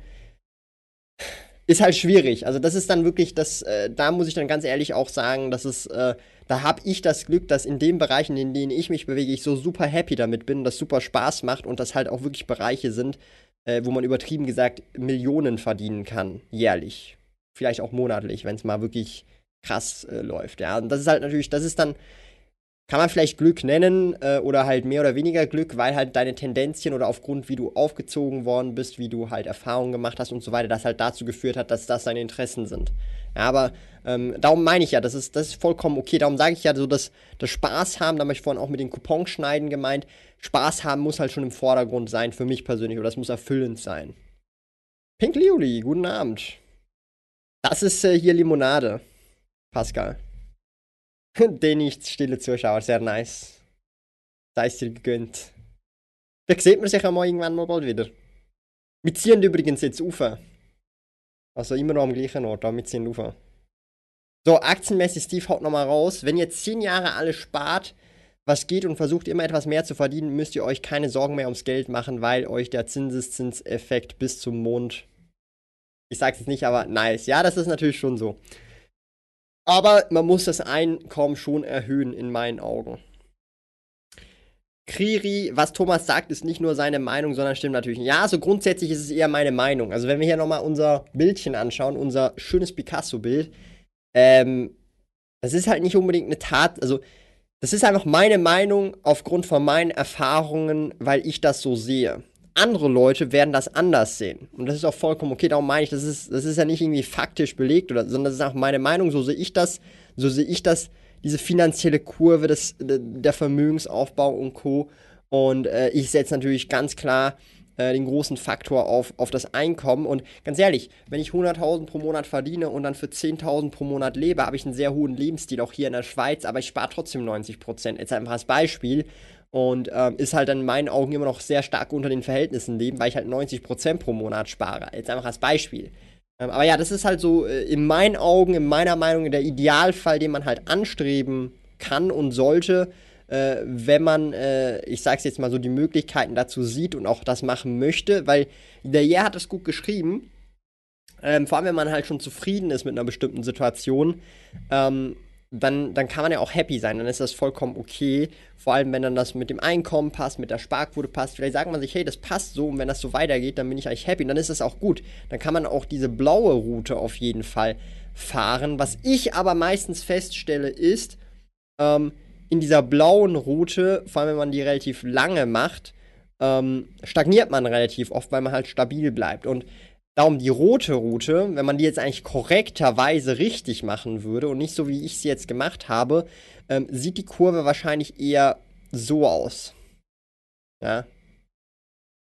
ist halt schwierig. Also das ist dann wirklich das, äh, da muss ich dann ganz ehrlich auch sagen, dass es, äh, da habe ich das Glück, dass in den Bereichen, in denen ich mich bewege, ich so super happy damit bin, das super Spaß macht und das halt auch wirklich Bereiche sind, äh, wo man übertrieben gesagt Millionen verdienen kann, jährlich. Vielleicht auch monatlich, wenn es mal wirklich krass äh, läuft. Ja, und das ist halt natürlich, das ist dann kann man vielleicht Glück nennen äh, oder halt mehr oder weniger Glück, weil halt deine Tendenzien oder aufgrund, wie du aufgezogen worden bist, wie du halt Erfahrungen gemacht hast und so weiter, das halt dazu geführt hat, dass das deine Interessen sind. Ja, aber ähm, darum meine ich ja, das ist, das ist vollkommen okay. Darum sage ich ja so, dass das Spaß haben, da habe ich vorhin auch mit den Couponschneiden gemeint, Spaß haben muss halt schon im Vordergrund sein, für mich persönlich, oder das muss erfüllend sein. Pink Liuli, guten Abend. Das ist äh, hier Limonade. Pascal. Den nicht stille Zuschauer, sehr nice. Sei es dir gegönnt. Vielleicht sieht man sich ja mal irgendwann mal bald wieder. Wir ziehen übrigens jetzt auf. Also immer noch am gleichen Ort, wir ziehen auf. So, aktienmäßig Steve haut nochmal raus. Wenn ihr 10 Jahre alles spart, was geht und versucht immer etwas mehr zu verdienen, müsst ihr euch keine Sorgen mehr ums Geld machen, weil euch der Zinseszinseffekt bis zum Mond. Ich sag's jetzt nicht, aber nice. Ja, das ist natürlich schon so. Aber man muss das Einkommen schon erhöhen, in meinen Augen. Kriri, was Thomas sagt, ist nicht nur seine Meinung, sondern stimmt natürlich. Ja, so grundsätzlich ist es eher meine Meinung. Also wenn wir hier nochmal unser Bildchen anschauen, unser schönes Picasso-Bild, ähm, das ist halt nicht unbedingt eine Tat, also das ist einfach meine Meinung aufgrund von meinen Erfahrungen, weil ich das so sehe andere Leute werden das anders sehen. Und das ist auch vollkommen okay. Darum meine ich, das ist, das ist ja nicht irgendwie faktisch belegt, oder, sondern das ist auch meine Meinung. So sehe ich das. So sehe ich das, diese finanzielle Kurve, des, der Vermögensaufbau und Co. Und äh, ich setze natürlich ganz klar äh, den großen Faktor auf, auf das Einkommen. Und ganz ehrlich, wenn ich 100.000 pro Monat verdiene und dann für 10.000 pro Monat lebe, habe ich einen sehr hohen Lebensstil, auch hier in der Schweiz, aber ich spare trotzdem 90 Prozent. Jetzt einfach als Beispiel und ähm, ist halt dann in meinen Augen immer noch sehr stark unter den Verhältnissen leben, weil ich halt 90% pro Monat spare. Jetzt einfach als Beispiel. Ähm, aber ja, das ist halt so äh, in meinen Augen, in meiner Meinung, der Idealfall, den man halt anstreben kann und sollte, äh, wenn man, äh, ich sag's jetzt mal so, die Möglichkeiten dazu sieht und auch das machen möchte, weil der Jäger hat es gut geschrieben. Ähm, vor allem, wenn man halt schon zufrieden ist mit einer bestimmten Situation, ähm, dann, dann kann man ja auch happy sein, dann ist das vollkommen okay. Vor allem, wenn dann das mit dem Einkommen passt, mit der Sparquote passt. Vielleicht sagt man sich, hey, das passt so und wenn das so weitergeht, dann bin ich eigentlich happy und dann ist das auch gut. Dann kann man auch diese blaue Route auf jeden Fall fahren. Was ich aber meistens feststelle, ist, ähm, in dieser blauen Route, vor allem wenn man die relativ lange macht, ähm, stagniert man relativ oft, weil man halt stabil bleibt. Und Darum die rote Route, wenn man die jetzt eigentlich korrekterweise richtig machen würde und nicht so wie ich sie jetzt gemacht habe, ähm, sieht die Kurve wahrscheinlich eher so aus. Ja.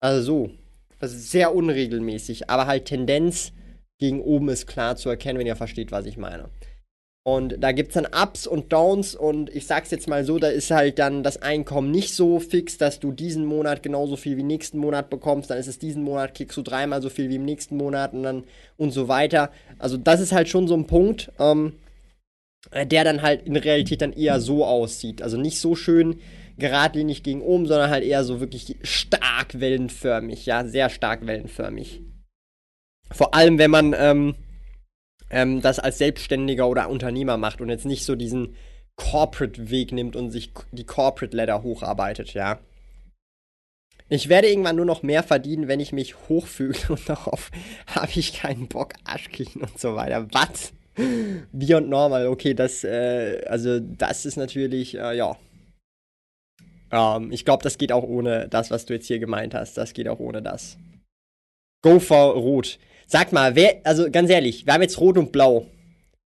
Also so. Das ist sehr unregelmäßig, aber halt Tendenz gegen oben ist klar zu erkennen, wenn ihr versteht, was ich meine. Und da gibt es dann Ups und Downs und ich sag's jetzt mal so, da ist halt dann das Einkommen nicht so fix, dass du diesen Monat genauso viel wie nächsten Monat bekommst, dann ist es diesen Monat, kriegst du dreimal so viel wie im nächsten Monat und dann und so weiter. Also das ist halt schon so ein Punkt, ähm, der dann halt in Realität dann eher so aussieht. Also nicht so schön geradlinig gegen oben, sondern halt eher so wirklich stark wellenförmig, ja, sehr stark wellenförmig. Vor allem, wenn man, ähm, ähm, das als Selbstständiger oder Unternehmer macht und jetzt nicht so diesen Corporate-Weg nimmt und sich die Corporate-Ladder hocharbeitet, ja. Ich werde irgendwann nur noch mehr verdienen, wenn ich mich hochfühle und darauf habe ich keinen Bock, Arschkriegen und so weiter. Was? Beyond Normal, okay, das, äh, also das ist natürlich, äh, ja. Ähm, ich glaube, das geht auch ohne das, was du jetzt hier gemeint hast. Das geht auch ohne das. Go for Rot. Sag mal, wer, also ganz ehrlich, wir haben jetzt Rot und Blau.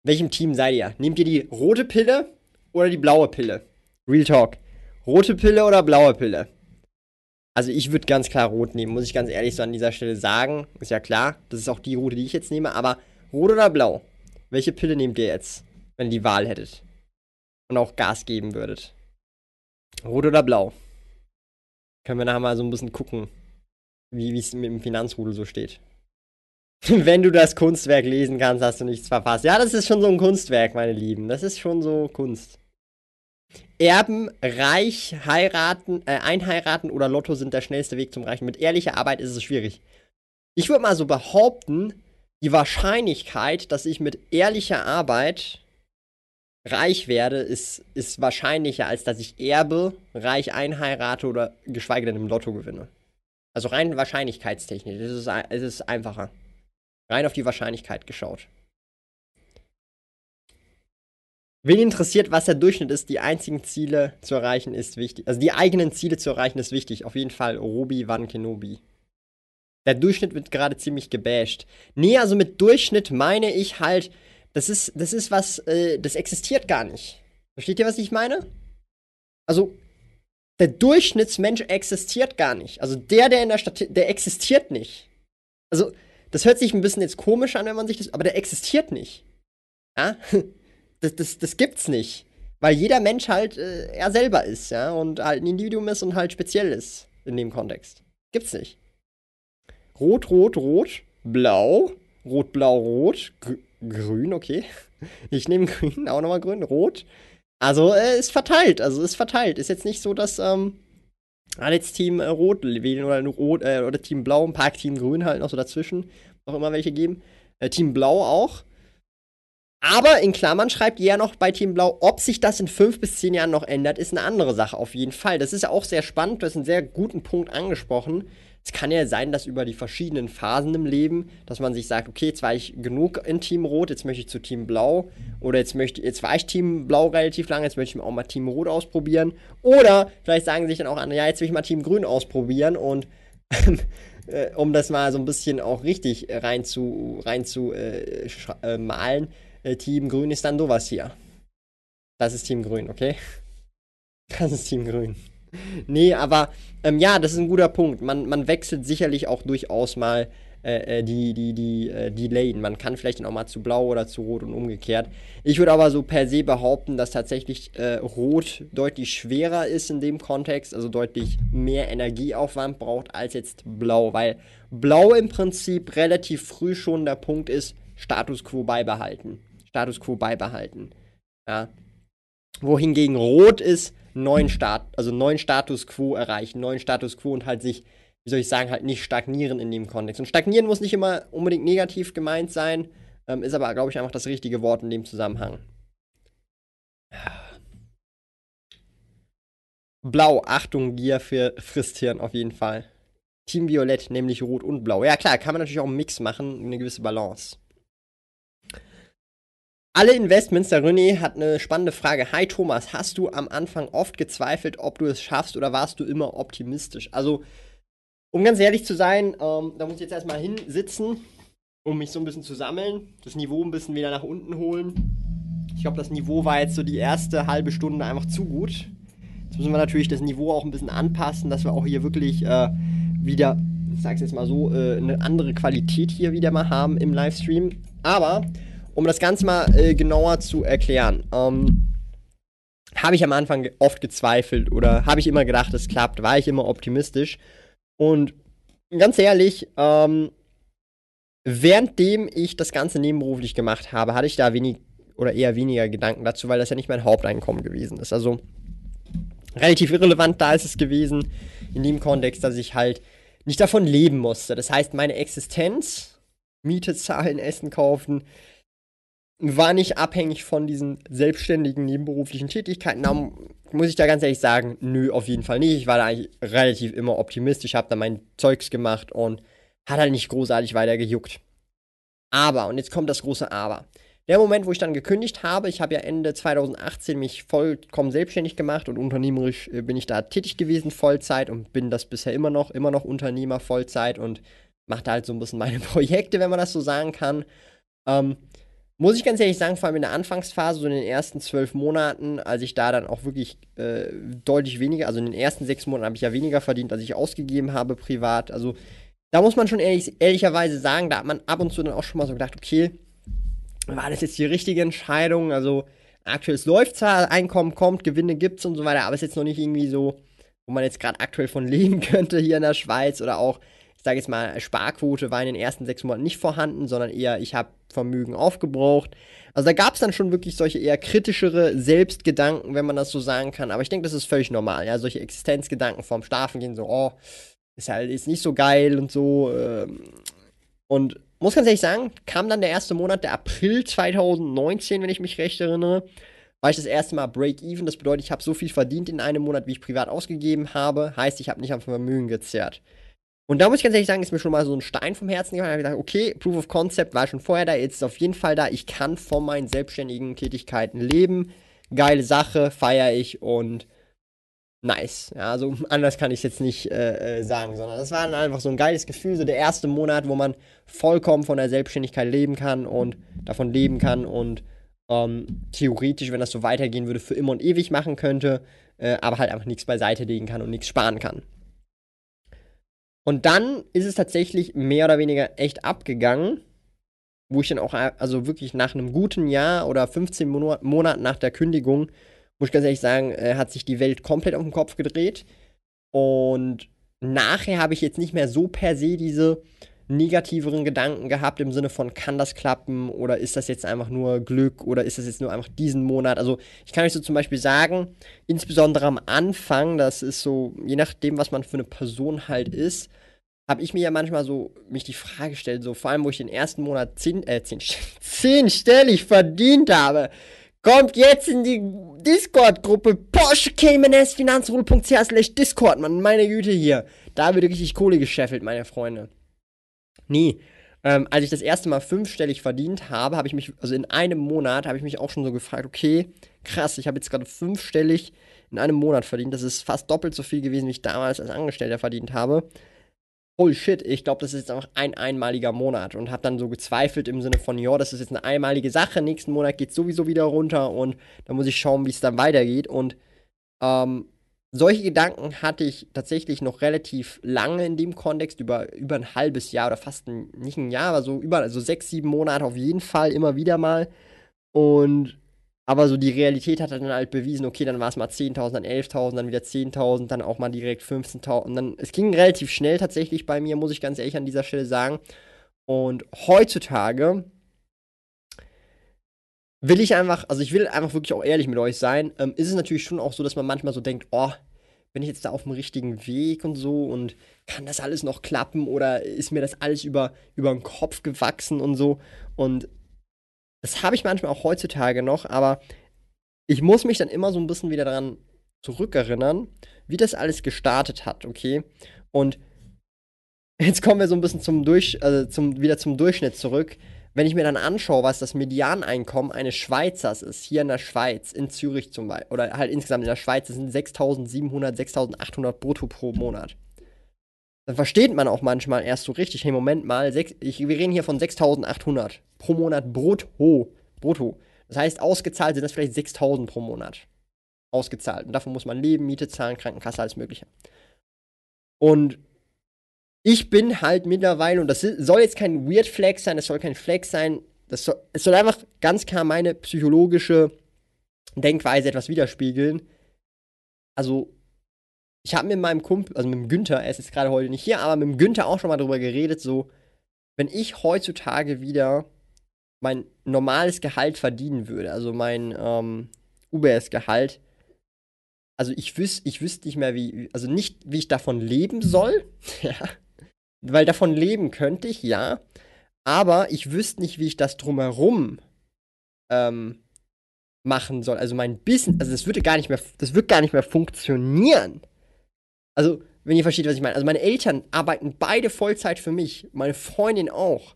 Welchem Team seid ihr? Nehmt ihr die rote Pille oder die blaue Pille? Real Talk. Rote Pille oder blaue Pille? Also ich würde ganz klar rot nehmen, muss ich ganz ehrlich so an dieser Stelle sagen. Ist ja klar, das ist auch die Route, die ich jetzt nehme, aber rot oder blau? Welche Pille nehmt ihr jetzt, wenn ihr die Wahl hättet? Und auch Gas geben würdet? Rot oder blau? Können wir nachher mal so ein bisschen gucken, wie es mit dem Finanzrudel so steht. Wenn du das Kunstwerk lesen kannst, hast du nichts verpasst. Ja, das ist schon so ein Kunstwerk, meine Lieben. Das ist schon so Kunst. Erben, reich, heiraten, äh, einheiraten oder Lotto sind der schnellste Weg zum Reichen. Mit ehrlicher Arbeit ist es schwierig. Ich würde mal so behaupten, die Wahrscheinlichkeit, dass ich mit ehrlicher Arbeit reich werde, ist, ist wahrscheinlicher, als dass ich erbe, reich einheirate oder geschweige denn im Lotto gewinne. Also rein wahrscheinlichkeitstechnisch. Es ist, es ist einfacher. Rein auf die Wahrscheinlichkeit geschaut. Wen interessiert, was der Durchschnitt ist, die einzigen Ziele zu erreichen, ist wichtig. Also die eigenen Ziele zu erreichen, ist wichtig. Auf jeden Fall Robi Van Kenobi. Der Durchschnitt wird gerade ziemlich gebasht. Nee, also mit Durchschnitt meine ich halt, das ist, das ist was, äh, das existiert gar nicht. Versteht ihr, was ich meine? Also, der Durchschnittsmensch existiert gar nicht. Also der, der in der Stadt, der existiert nicht. Also, das hört sich ein bisschen jetzt komisch an, wenn man sich das, aber der existiert nicht. Ja? Das, das, das gibt's nicht. Weil jeder Mensch halt äh, er selber ist, ja, und halt ein Individuum ist und halt speziell ist in dem Kontext. Gibt's nicht. Rot, rot, rot, blau, rot, blau, rot, gr grün, okay. Ich nehme grün, auch nochmal grün, rot. Also äh, ist verteilt, also ist verteilt. Ist jetzt nicht so, dass ähm, alle jetzt Team äh, Rot wählen oder Rot äh, oder Team Blau, ein paar Team Grün halt noch so dazwischen, noch immer welche geben. Äh, Team Blau auch. Aber in Klammern schreibt ihr ja noch bei Team Blau, ob sich das in fünf bis zehn Jahren noch ändert, ist eine andere Sache auf jeden Fall. Das ist ja auch sehr spannend, du hast einen sehr guten Punkt angesprochen. Es kann ja sein, dass über die verschiedenen Phasen im Leben, dass man sich sagt, okay, jetzt war ich genug in Team Rot, jetzt möchte ich zu Team Blau. Oder jetzt möchte jetzt war ich Team Blau relativ lange, jetzt möchte ich auch mal Team Rot ausprobieren. Oder vielleicht sagen sich dann auch andere, ja, jetzt will ich mal Team Grün ausprobieren und äh, um das mal so ein bisschen auch richtig rein zu, rein zu äh, äh, malen, äh, Team Grün ist dann sowas hier. Das ist Team Grün, okay? Das ist Team Grün. Nee, aber ähm, ja, das ist ein guter Punkt. Man, man wechselt sicherlich auch durchaus mal äh, äh die, die, die, äh, die Lane. Man kann vielleicht dann auch mal zu blau oder zu rot und umgekehrt. Ich würde aber so per se behaupten, dass tatsächlich äh, rot deutlich schwerer ist in dem Kontext, also deutlich mehr Energieaufwand braucht als jetzt blau, weil blau im Prinzip relativ früh schon der Punkt ist, Status quo beibehalten. Status quo beibehalten. Ja. Wohingegen Rot ist, neuen Stat also neuen Status quo erreichen, neuen Status quo und halt sich, wie soll ich sagen, halt nicht stagnieren in dem Kontext. Und stagnieren muss nicht immer unbedingt negativ gemeint sein, ähm, ist aber, glaube ich, einfach das richtige Wort in dem Zusammenhang. Blau, Achtung, Gier für Fristhirn auf jeden Fall. Team Violett, nämlich Rot und Blau. Ja klar, kann man natürlich auch einen Mix machen, eine gewisse Balance alle Investments, der René hat eine spannende Frage. Hi Thomas, hast du am Anfang oft gezweifelt, ob du es schaffst oder warst du immer optimistisch? Also, um ganz ehrlich zu sein, ähm, da muss ich jetzt erstmal hinsitzen, um mich so ein bisschen zu sammeln, das Niveau ein bisschen wieder nach unten holen. Ich glaube, das Niveau war jetzt so die erste halbe Stunde einfach zu gut. Jetzt müssen wir natürlich das Niveau auch ein bisschen anpassen, dass wir auch hier wirklich äh, wieder, ich sag's jetzt mal so, äh, eine andere Qualität hier wieder mal haben im Livestream. Aber um das Ganze mal äh, genauer zu erklären, ähm, habe ich am Anfang oft gezweifelt oder habe ich immer gedacht, es klappt, war ich immer optimistisch. Und ganz ehrlich, ähm, währenddem ich das Ganze nebenberuflich gemacht habe, hatte ich da wenig oder eher weniger Gedanken dazu, weil das ja nicht mein Haupteinkommen gewesen ist. Also relativ irrelevant da ist es gewesen, in dem Kontext, dass ich halt nicht davon leben musste. Das heißt, meine Existenz, Miete zahlen, Essen kaufen, war nicht abhängig von diesen selbstständigen nebenberuflichen Tätigkeiten. Da muss ich da ganz ehrlich sagen, nö, auf jeden Fall nicht. Ich war da eigentlich relativ immer optimistisch, habe da mein Zeugs gemacht und hat halt nicht großartig weiter gejuckt. Aber, und jetzt kommt das große Aber. Der Moment, wo ich dann gekündigt habe, ich habe ja Ende 2018 mich vollkommen selbstständig gemacht und unternehmerisch äh, bin ich da tätig gewesen, Vollzeit und bin das bisher immer noch, immer noch Unternehmer Vollzeit und mache da halt so ein bisschen meine Projekte, wenn man das so sagen kann. Ähm, muss ich ganz ehrlich sagen, vor allem in der Anfangsphase, so in den ersten zwölf Monaten, als ich da dann auch wirklich äh, deutlich weniger, also in den ersten sechs Monaten habe ich ja weniger verdient, als ich ausgegeben habe privat. Also da muss man schon ehrlich, ehrlicherweise sagen, da hat man ab und zu dann auch schon mal so gedacht, okay, war das jetzt die richtige Entscheidung? Also aktuell läuft zwar, Einkommen kommt, Gewinne gibt es und so weiter, aber es ist jetzt noch nicht irgendwie so, wo man jetzt gerade aktuell von leben könnte hier in der Schweiz oder auch sage jetzt mal, Sparquote war in den ersten sechs Monaten nicht vorhanden, sondern eher, ich habe Vermögen aufgebraucht. Also da gab es dann schon wirklich solche eher kritischere Selbstgedanken, wenn man das so sagen kann. Aber ich denke, das ist völlig normal. Ja, solche Existenzgedanken vorm Schlafen gehen, so, oh, ist halt ist nicht so geil und so. Ähm. Und muss ganz ehrlich sagen, kam dann der erste Monat, der April 2019, wenn ich mich recht erinnere, war ich das erste Mal Break-Even. Das bedeutet, ich habe so viel verdient in einem Monat, wie ich privat ausgegeben habe. Heißt, ich habe nicht am Vermögen gezerrt. Und da muss ich ganz ehrlich sagen, ist mir schon mal so ein Stein vom Herzen gegangen. Ich habe gedacht, okay, Proof of Concept war schon vorher da, jetzt ist auf jeden Fall da. Ich kann von meinen selbstständigen Tätigkeiten leben. Geile Sache, feiere ich und nice. Ja, also anders kann ich es jetzt nicht äh, äh, sagen, sondern das war einfach so ein geiles Gefühl, so der erste Monat, wo man vollkommen von der Selbstständigkeit leben kann und davon leben kann und ähm, theoretisch, wenn das so weitergehen würde, für immer und ewig machen könnte, äh, aber halt einfach nichts beiseite legen kann und nichts sparen kann. Und dann ist es tatsächlich mehr oder weniger echt abgegangen, wo ich dann auch, also wirklich nach einem guten Jahr oder 15 Monaten nach der Kündigung, muss ich ganz ehrlich sagen, äh, hat sich die Welt komplett auf den Kopf gedreht. Und nachher habe ich jetzt nicht mehr so per se diese negativeren Gedanken gehabt im Sinne von, kann das klappen oder ist das jetzt einfach nur Glück oder ist das jetzt nur einfach diesen Monat? Also ich kann euch so zum Beispiel sagen, insbesondere am Anfang, das ist so, je nachdem, was man für eine Person halt ist, habe ich mir ja manchmal so mich die Frage gestellt, so vor allem, wo ich den ersten Monat zehn, äh, zehn, zehnstellig verdient habe, kommt jetzt in die Discord-Gruppe Porsche Caymanes slash Discord, man, meine Güte hier. Da wird richtig Kohle gescheffelt, meine Freunde. Nee. Ähm, als ich das erste Mal fünfstellig verdient habe, habe ich mich, also in einem Monat, habe ich mich auch schon so gefragt, okay, krass, ich habe jetzt gerade fünfstellig in einem Monat verdient. Das ist fast doppelt so viel gewesen, wie ich damals als Angestellter verdient habe. Holy shit, ich glaube, das ist jetzt einfach ein einmaliger Monat und habe dann so gezweifelt im Sinne von, ja, das ist jetzt eine einmalige Sache, nächsten Monat geht es sowieso wieder runter und da muss ich schauen, wie es dann weitergeht. Und ähm, solche Gedanken hatte ich tatsächlich noch relativ lange in dem Kontext, über, über ein halbes Jahr oder fast ein, nicht ein Jahr, aber so über also sechs, sieben Monate auf jeden Fall immer wieder mal. Und aber so die Realität hat dann halt bewiesen, okay, dann war es mal 10.000, dann 11.000, dann wieder 10.000, dann auch mal direkt 15.000. Dann, es ging relativ schnell tatsächlich bei mir, muss ich ganz ehrlich an dieser Stelle sagen. Und heutzutage will ich einfach, also ich will einfach wirklich auch ehrlich mit euch sein, ähm, ist es natürlich schon auch so, dass man manchmal so denkt, oh, bin ich jetzt da auf dem richtigen Weg und so und kann das alles noch klappen oder ist mir das alles über, über den Kopf gewachsen und so. Und das habe ich manchmal auch heutzutage noch, aber ich muss mich dann immer so ein bisschen wieder daran zurückerinnern, wie das alles gestartet hat, okay? Und jetzt kommen wir so ein bisschen zum Durch, also zum, wieder zum Durchschnitt zurück. Wenn ich mir dann anschaue, was das Medianeinkommen eines Schweizers ist, hier in der Schweiz, in Zürich zum Beispiel, oder halt insgesamt in der Schweiz, das sind 6.700, 6.800 brutto pro Monat. Dann versteht man auch manchmal erst so richtig, hey, Moment mal, sech, ich, wir reden hier von 6.800 pro Monat brutto. Brutto. Das heißt, ausgezahlt sind das vielleicht 6.000 pro Monat. Ausgezahlt. Und davon muss man leben, Miete zahlen, Krankenkasse, alles Mögliche. Und ich bin halt mittlerweile, und das soll jetzt kein Weird Flex sein, das soll kein Flex sein, das soll, es soll einfach ganz klar meine psychologische Denkweise etwas widerspiegeln. Also, ich habe mit meinem Kumpel, also mit dem Günther, er ist jetzt gerade heute nicht hier, aber mit dem Günther auch schon mal darüber geredet, so, wenn ich heutzutage wieder mein normales Gehalt verdienen würde, also mein ähm, UBS-Gehalt, also ich wüsste ich wüsste nicht mehr, wie, also nicht, wie ich davon leben soll, ja, weil davon leben könnte ich, ja. Aber ich wüsste nicht, wie ich das drumherum ähm, machen soll. Also mein Business, also das würde gar nicht mehr, das wird gar nicht mehr funktionieren. Also, wenn ihr versteht, was ich meine. Also meine Eltern arbeiten beide Vollzeit für mich, meine Freundin auch.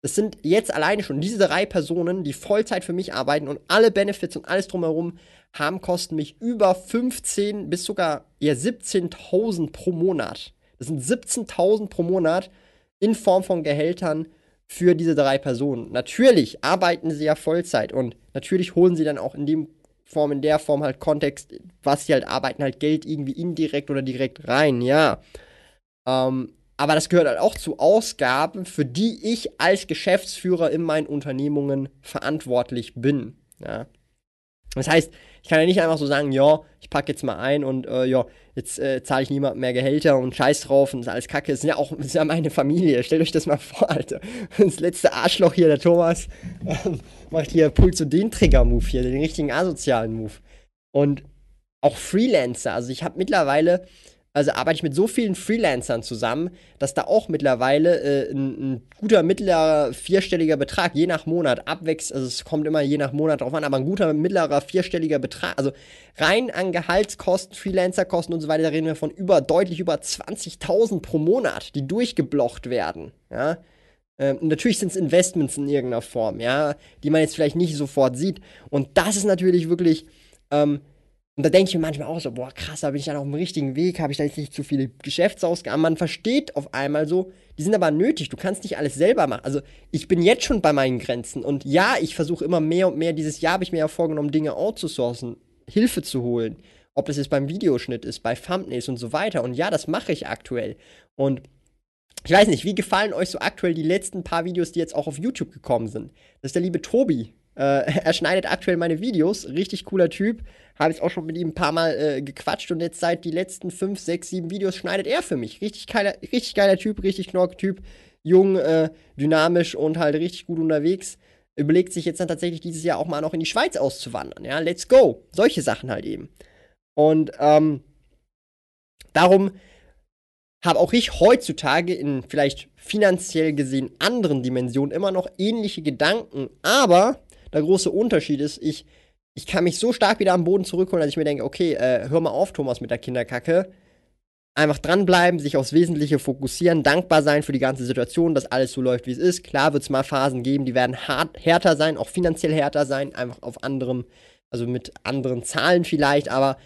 Das sind jetzt alleine schon diese drei Personen, die Vollzeit für mich arbeiten und alle Benefits und alles drumherum haben, kosten mich über 15 bis sogar eher 17.000 pro Monat. Das sind 17.000 pro Monat in Form von Gehältern für diese drei Personen. Natürlich arbeiten sie ja Vollzeit und natürlich holen sie dann auch in dem Form, in der Form halt Kontext, was sie halt arbeiten, halt Geld irgendwie indirekt oder direkt rein, ja. Ähm, aber das gehört halt auch zu Ausgaben, für die ich als Geschäftsführer in meinen Unternehmungen verantwortlich bin, ja. Das heißt, ich kann ja nicht einfach so sagen, ja, ich packe jetzt mal ein und äh, ja, jetzt äh, zahle ich niemandem mehr Gehälter und scheiß drauf und ist alles kacke. Das sind ja auch das ist ja meine Familie. Stellt euch das mal vor, Alter. Das letzte Arschloch hier, der Thomas, ähm, macht hier pullt so den Trigger-Move hier, den richtigen asozialen Move. Und auch Freelancer. Also ich habe mittlerweile also arbeite ich mit so vielen Freelancern zusammen, dass da auch mittlerweile äh, ein, ein, guter mittlerer vierstelliger Betrag je nach Monat abwächst. Also es kommt immer je nach Monat drauf an, aber ein guter mittlerer vierstelliger Betrag, also rein an Gehaltskosten, Freelancerkosten und so weiter, da reden wir von über deutlich über 20.000 pro Monat, die durchgeblockt werden. Ja. Ähm, natürlich sind es Investments in irgendeiner Form, ja, die man jetzt vielleicht nicht sofort sieht. Und das ist natürlich wirklich ähm, und da denke ich mir manchmal auch so, boah, krass, da bin ich dann auf dem richtigen Weg, habe ich da jetzt nicht zu viele Geschäftsausgaben. Man versteht auf einmal so, die sind aber nötig, du kannst nicht alles selber machen. Also ich bin jetzt schon bei meinen Grenzen und ja, ich versuche immer mehr und mehr, dieses Jahr habe ich mir ja vorgenommen, Dinge outzusourcen, Hilfe zu holen. Ob das jetzt beim Videoschnitt ist, bei Thumbnails und so weiter. Und ja, das mache ich aktuell. Und ich weiß nicht, wie gefallen euch so aktuell die letzten paar Videos, die jetzt auch auf YouTube gekommen sind? Das ist der liebe Tobi, äh, er schneidet aktuell meine Videos. Richtig cooler Typ. Habe ich auch schon mit ihm ein paar Mal äh, gequatscht und jetzt seit die letzten 5, 6, 7 Videos schneidet er für mich. Richtig geiler, richtig geiler Typ, richtig Knork-Typ. Jung, äh, dynamisch und halt richtig gut unterwegs. Überlegt sich jetzt dann tatsächlich dieses Jahr auch mal noch in die Schweiz auszuwandern. Ja, let's go. Solche Sachen halt eben. Und ähm, darum habe auch ich heutzutage in vielleicht finanziell gesehen anderen Dimensionen immer noch ähnliche Gedanken, aber der große Unterschied ist, ich, ich kann mich so stark wieder am Boden zurückholen, dass ich mir denke, okay, äh, hör mal auf, Thomas, mit der Kinderkacke. Einfach dranbleiben, sich aufs Wesentliche fokussieren, dankbar sein für die ganze Situation, dass alles so läuft, wie es ist. Klar wird es mal Phasen geben, die werden hart, härter sein, auch finanziell härter sein, einfach auf anderem, also mit anderen Zahlen vielleicht, aber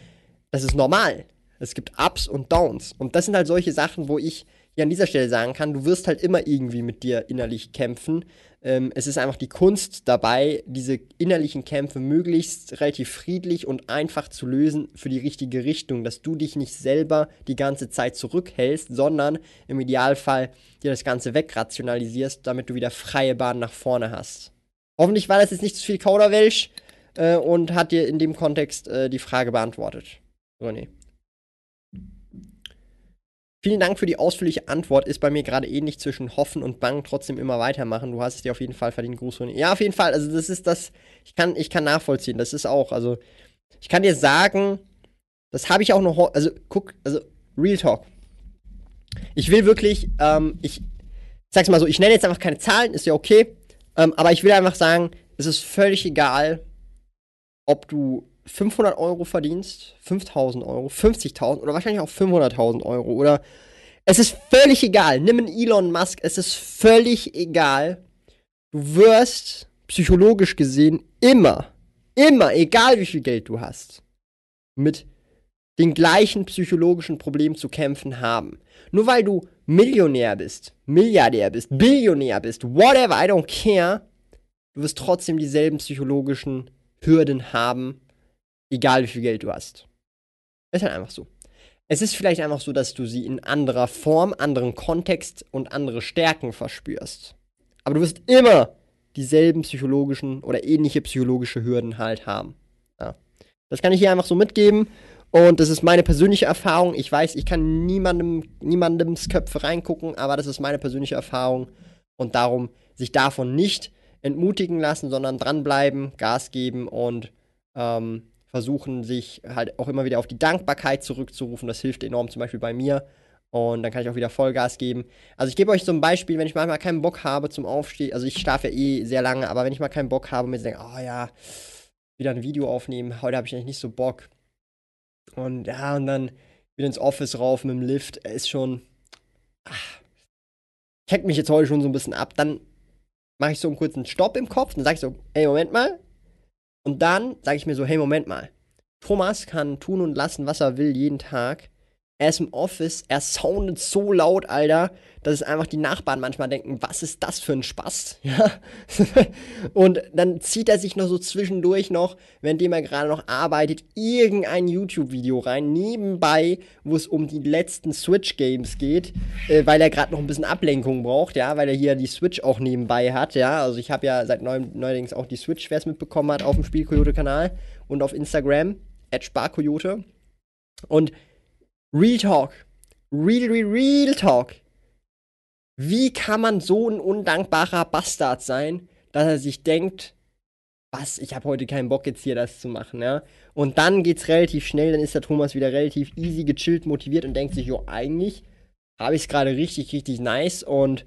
das ist normal. Es gibt Ups und Downs. Und das sind halt solche Sachen, wo ich hier an dieser Stelle sagen kann, du wirst halt immer irgendwie mit dir innerlich kämpfen. Ähm, es ist einfach die Kunst dabei, diese innerlichen Kämpfe möglichst relativ friedlich und einfach zu lösen für die richtige Richtung, dass du dich nicht selber die ganze Zeit zurückhältst, sondern im Idealfall dir das Ganze wegrationalisierst, damit du wieder freie Bahn nach vorne hast. Hoffentlich war das jetzt nicht zu viel Kauderwelsch äh, und hat dir in dem Kontext äh, die Frage beantwortet. René. Vielen Dank für die ausführliche Antwort. Ist bei mir gerade ähnlich zwischen Hoffen und Bang trotzdem immer weitermachen. Du hast es dir auf jeden Fall verdient. Gruß von Ja, auf jeden Fall. Also, das ist das. Ich kann, ich kann nachvollziehen. Das ist auch. Also, ich kann dir sagen, das habe ich auch noch. Also, guck, also, Real Talk. Ich will wirklich, ähm, ich sag's mal so, ich nenne jetzt einfach keine Zahlen, ist ja okay. Ähm, aber ich will einfach sagen, es ist völlig egal, ob du 500 Euro verdienst, 5000 Euro, 50.000 oder wahrscheinlich auch 500.000 Euro oder es ist völlig egal. Nimm einen Elon Musk, es ist völlig egal. Du wirst psychologisch gesehen immer, immer, egal wie viel Geld du hast, mit den gleichen psychologischen Problemen zu kämpfen haben. Nur weil du Millionär bist, Milliardär bist, Billionär bist, whatever, I don't care, du wirst trotzdem dieselben psychologischen Hürden haben, egal wie viel Geld du hast. Ist halt einfach so. Es ist vielleicht einfach so, dass du sie in anderer Form, anderen Kontext und andere Stärken verspürst. Aber du wirst immer dieselben psychologischen oder ähnliche psychologische Hürden halt haben. Ja. Das kann ich hier einfach so mitgeben. Und das ist meine persönliche Erfahrung. Ich weiß, ich kann niemandem, niemandems Köpfe reingucken, aber das ist meine persönliche Erfahrung. Und darum sich davon nicht entmutigen lassen, sondern dranbleiben, Gas geben und ähm, versuchen, sich halt auch immer wieder auf die Dankbarkeit zurückzurufen. Das hilft enorm, zum Beispiel bei mir. Und dann kann ich auch wieder Vollgas geben. Also ich gebe euch so ein Beispiel, wenn ich manchmal keinen Bock habe zum Aufstehen, also ich schlafe ja eh sehr lange, aber wenn ich mal keinen Bock habe und mir denke, oh ja, wieder ein Video aufnehmen, heute habe ich eigentlich nicht so Bock. Und ja, und dann wieder ins Office rauf mit dem Lift, ist schon, ach, checkt mich jetzt heute schon so ein bisschen ab. Dann mache ich so einen kurzen Stopp im Kopf, dann sage ich so, ey, Moment mal, und dann sage ich mir so, hey, Moment mal. Thomas kann tun und lassen, was er will, jeden Tag. Er ist im Office, er soundet so laut, Alter, dass es einfach die Nachbarn manchmal denken, was ist das für ein Spaß? Ja. und dann zieht er sich noch so zwischendurch noch, währenddem er gerade noch arbeitet, irgendein YouTube-Video rein, nebenbei, wo es um die letzten Switch-Games geht, äh, weil er gerade noch ein bisschen Ablenkung braucht, ja, weil er hier die Switch auch nebenbei hat, ja. Also ich habe ja seit neu neuerdings auch die Switch, wer es mitbekommen hat, auf dem Spielkoyote-Kanal und auf Instagram, at Sparkoyote. Und Real Talk. Real, real, real Talk. Wie kann man so ein undankbarer Bastard sein, dass er sich denkt, was, ich habe heute keinen Bock jetzt hier das zu machen, ja. Und dann geht's relativ schnell, dann ist der Thomas wieder relativ easy, gechillt, motiviert und denkt sich, jo, eigentlich habe ich es gerade richtig, richtig nice und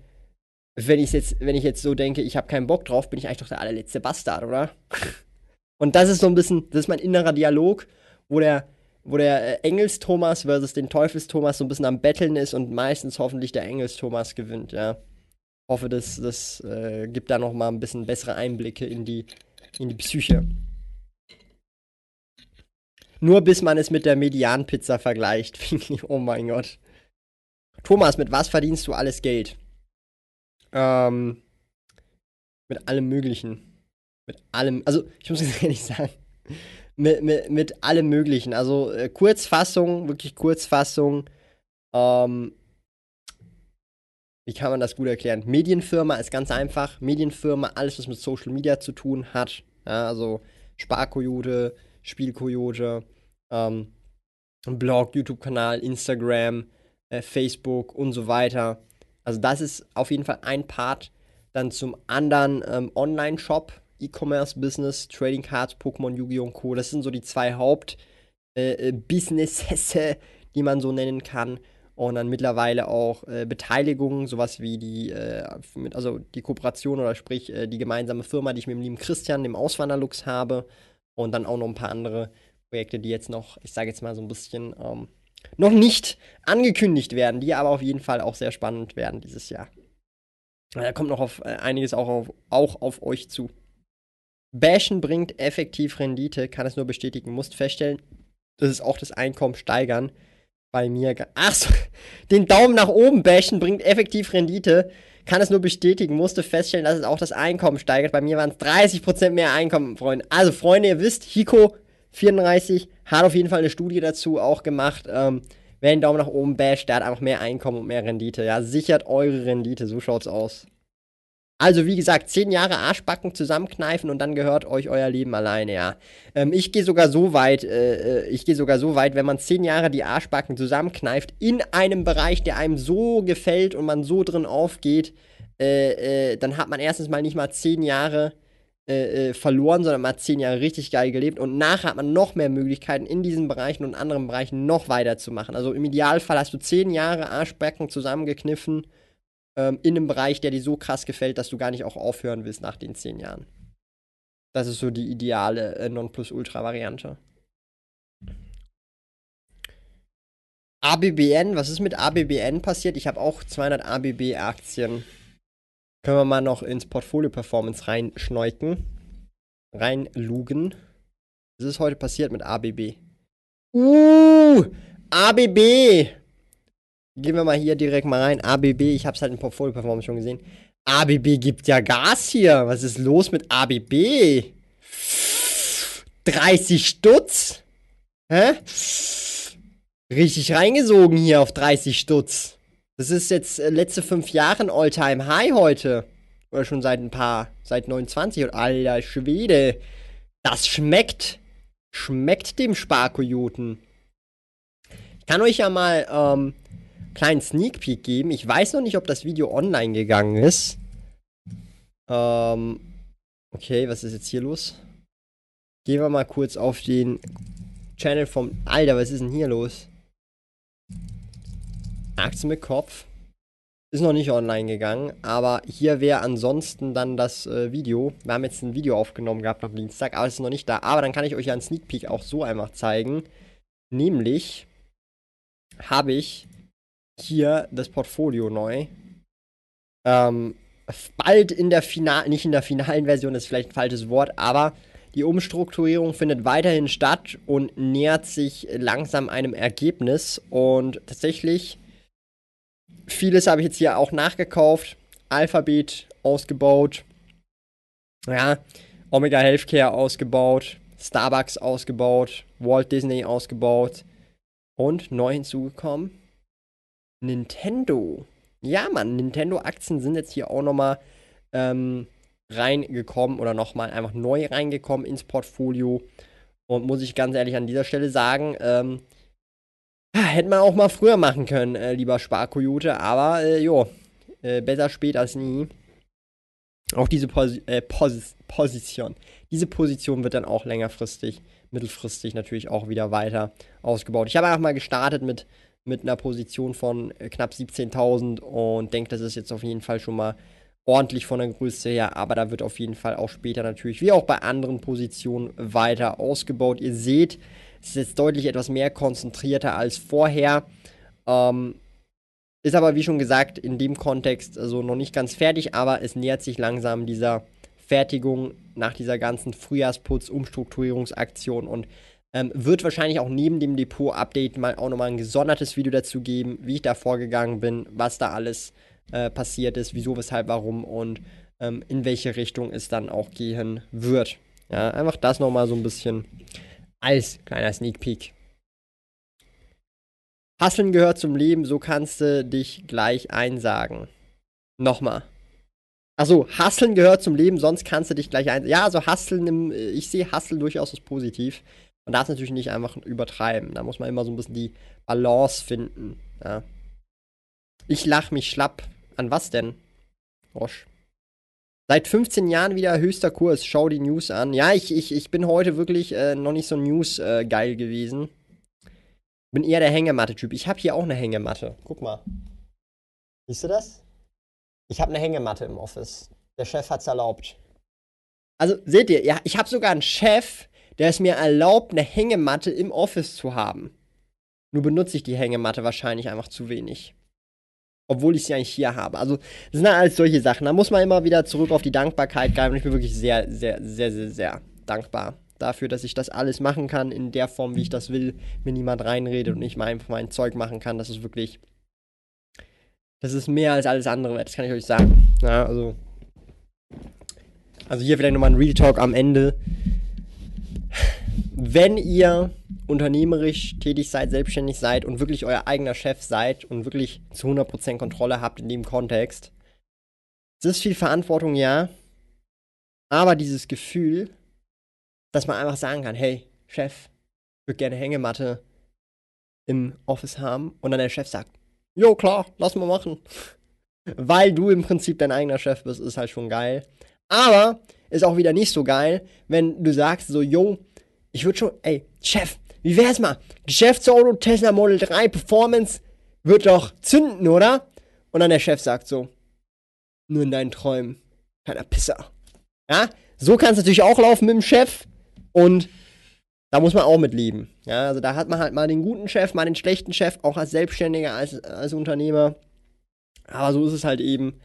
wenn ich jetzt, wenn ich jetzt so denke, ich habe keinen Bock drauf, bin ich eigentlich doch der allerletzte Bastard, oder? Und das ist so ein bisschen, das ist mein innerer Dialog, wo der, wo der äh, Engels-Thomas versus den Teufels-Thomas so ein bisschen am Betteln ist und meistens hoffentlich der Engels-Thomas gewinnt, ja. Hoffe, das, das äh, gibt da noch mal ein bisschen bessere Einblicke in die, in die Psyche. Nur bis man es mit der Medianpizza vergleicht. oh mein Gott. Thomas, mit was verdienst du alles Geld? Ähm, mit allem Möglichen. Mit allem, also ich muss jetzt ehrlich sagen, mit, mit, mit allem Möglichen. Also äh, Kurzfassung, wirklich Kurzfassung. Ähm, wie kann man das gut erklären? Medienfirma ist ganz einfach. Medienfirma, alles, was mit Social Media zu tun hat. Ja, also Sparkoyote, Spielkoyote, ähm, Blog, YouTube-Kanal, Instagram, äh, Facebook und so weiter. Also das ist auf jeden Fall ein Part. Dann zum anderen ähm, Online-Shop, E-Commerce-Business, Trading Cards, Pokémon, Yu-Gi-Oh! und Co. Das sind so die zwei Haupt-Businesses, äh, äh die man so nennen kann. Und dann mittlerweile auch äh, Beteiligungen, sowas wie die, äh, mit, also die Kooperation oder sprich äh, die gemeinsame Firma, die ich mit dem lieben Christian, dem Auswanderlux habe. Und dann auch noch ein paar andere Projekte, die jetzt noch, ich sage jetzt mal so ein bisschen ähm, noch nicht angekündigt werden, die aber auf jeden Fall auch sehr spannend werden dieses Jahr. Da kommt noch auf, äh, einiges auch auf, auch auf euch zu. Bashen bringt effektiv Rendite, kann es nur bestätigen, musst feststellen, das ist auch das Einkommen steigern bei mir. Ach so, den Daumen nach oben bashen bringt effektiv Rendite, kann es nur bestätigen, musste feststellen, dass es auch das Einkommen steigert. Bei mir waren es 30% mehr Einkommen, Freunde. Also, Freunde, ihr wisst, Hiko 34 hat auf jeden Fall eine Studie dazu auch gemacht. Ähm, wer den Daumen nach oben basht, der hat einfach mehr Einkommen und mehr Rendite. Ja, sichert eure Rendite, so schaut's aus. Also, wie gesagt, 10 Jahre Arschbacken zusammenkneifen und dann gehört euch euer Leben alleine, ja. Ähm, ich gehe sogar so weit, äh, äh ich gehe sogar so weit, wenn man 10 Jahre die Arschbacken zusammenkneift, in einem Bereich, der einem so gefällt und man so drin aufgeht, äh, äh, dann hat man erstens mal nicht mal 10 Jahre äh, äh, verloren, sondern man hat zehn Jahre richtig geil gelebt und nachher hat man noch mehr Möglichkeiten, in diesen Bereichen und anderen Bereichen noch weiterzumachen. Also im Idealfall hast du zehn Jahre Arschbacken zusammengekniffen ähm, in einem Bereich, der dir so krass gefällt, dass du gar nicht auch aufhören willst nach den zehn Jahren. Das ist so die ideale äh, Nonplusultra-Variante. ABBN, was ist mit ABBN passiert? Ich habe auch 200 ABB-Aktien. Können wir mal noch ins Portfolio Performance reinschneuken. Reinlugen. Was ist heute passiert mit ABB? Uh, ABB. Gehen wir mal hier direkt mal rein. ABB, ich habe es halt im Portfolio Performance schon gesehen. ABB gibt ja Gas hier. Was ist los mit ABB? 30 Stutz? Hä? Richtig reingesogen hier auf 30 Stutz. Das ist jetzt äh, letzte fünf Jahre ein All-Time-High heute. Oder schon seit ein paar, seit 29. Und alter Schwede. Das schmeckt. Schmeckt dem Sparkojoten. Ich kann euch ja mal ähm, kleinen Sneak Peek geben. Ich weiß noch nicht, ob das Video online gegangen ist. Ähm, okay, was ist jetzt hier los? Gehen wir mal kurz auf den Channel vom. Alter, was ist denn hier los? Aktien mit Kopf. Ist noch nicht online gegangen, aber hier wäre ansonsten dann das äh, Video. Wir haben jetzt ein Video aufgenommen gehabt am Dienstag, aber es ist noch nicht da. Aber dann kann ich euch ja einen Sneak Peek auch so einfach zeigen. Nämlich habe ich hier das Portfolio neu. Ähm, bald in der finalen, nicht in der finalen Version, ist vielleicht ein falsches Wort, aber die Umstrukturierung findet weiterhin statt und nähert sich langsam einem Ergebnis. Und tatsächlich Vieles habe ich jetzt hier auch nachgekauft. Alphabet ausgebaut. Ja, Omega Healthcare ausgebaut. Starbucks ausgebaut. Walt Disney ausgebaut. Und neu hinzugekommen. Nintendo. Ja, Mann, Nintendo-Aktien sind jetzt hier auch nochmal ähm, reingekommen oder nochmal einfach neu reingekommen ins Portfolio. Und muss ich ganz ehrlich an dieser Stelle sagen, ähm, Hätte man auch mal früher machen können, äh, lieber Sparkoyote, aber äh, jo, äh, besser spät als nie. Auch diese Pos äh, Pos Position. Diese Position wird dann auch längerfristig, mittelfristig natürlich auch wieder weiter ausgebaut. Ich habe einfach mal gestartet mit, mit einer Position von äh, knapp 17.000 und denke, das ist jetzt auf jeden Fall schon mal ordentlich von der Größe her, aber da wird auf jeden Fall auch später natürlich, wie auch bei anderen Positionen, weiter ausgebaut. Ihr seht, es ist jetzt deutlich etwas mehr konzentrierter als vorher. Ähm, ist aber, wie schon gesagt, in dem Kontext also noch nicht ganz fertig, aber es nähert sich langsam dieser Fertigung nach dieser ganzen Frühjahrsputz-Umstrukturierungsaktion und ähm, wird wahrscheinlich auch neben dem Depot-Update mal auch nochmal ein gesondertes Video dazu geben, wie ich da vorgegangen bin, was da alles äh, passiert ist, wieso, weshalb, warum und ähm, in welche Richtung es dann auch gehen wird. Ja, einfach das nochmal so ein bisschen als kleiner Sneak Peek. Hasseln gehört zum Leben, so kannst du dich gleich einsagen. Nochmal. Achso, Hasseln gehört zum Leben, sonst kannst du dich gleich einsagen. Ja, also Hasseln, im, ich sehe Hasseln durchaus als positiv. Man darf es natürlich nicht einfach übertreiben. Da muss man immer so ein bisschen die Balance finden. Ja. Ich lach mich schlapp. An was denn? Rosch. Seit 15 Jahren wieder höchster Kurs. Schau die News an. Ja, ich, ich, ich bin heute wirklich äh, noch nicht so News-geil äh, gewesen. Bin eher der Hängematte-Typ. Ich habe hier auch eine Hängematte. Guck mal. Siehst du das? Ich habe eine Hängematte im Office. Der Chef hat's erlaubt. Also, seht ihr, ja, ich habe sogar einen Chef, der es mir erlaubt, eine Hängematte im Office zu haben. Nur benutze ich die Hängematte wahrscheinlich einfach zu wenig obwohl ich sie eigentlich hier habe. Also, das sind alles solche Sachen. Da muss man immer wieder zurück auf die Dankbarkeit greifen. Und ich bin wirklich sehr, sehr, sehr, sehr, sehr dankbar dafür, dass ich das alles machen kann in der Form, wie ich das will, mir niemand reinredet und ich mal mein Zeug machen kann. Das ist wirklich. Das ist mehr als alles andere wert, das kann ich euch sagen. Ja, also. Also hier vielleicht nochmal ein Real Talk am Ende. Wenn ihr unternehmerisch tätig seid, selbstständig seid und wirklich euer eigener Chef seid und wirklich zu 100% Kontrolle habt in dem Kontext. Es ist viel Verantwortung, ja. Aber dieses Gefühl, dass man einfach sagen kann, hey, Chef, ich würde gerne Hängematte im Office haben. Und dann der Chef sagt, jo, klar, lass mal machen. Weil du im Prinzip dein eigener Chef bist, ist halt schon geil. Aber ist auch wieder nicht so geil, wenn du sagst so, jo, ich würde schon, ey, Chef, wie wär's mal? Geschäftsauto Tesla Model 3 Performance wird doch zünden, oder? Und dann der Chef sagt so, nur in deinen Träumen, kleiner Pisser. Ja, so kann es natürlich auch laufen mit dem Chef und da muss man auch mit leben. Ja, also da hat man halt mal den guten Chef, mal den schlechten Chef, auch als Selbstständiger, als, als Unternehmer. Aber so ist es halt eben.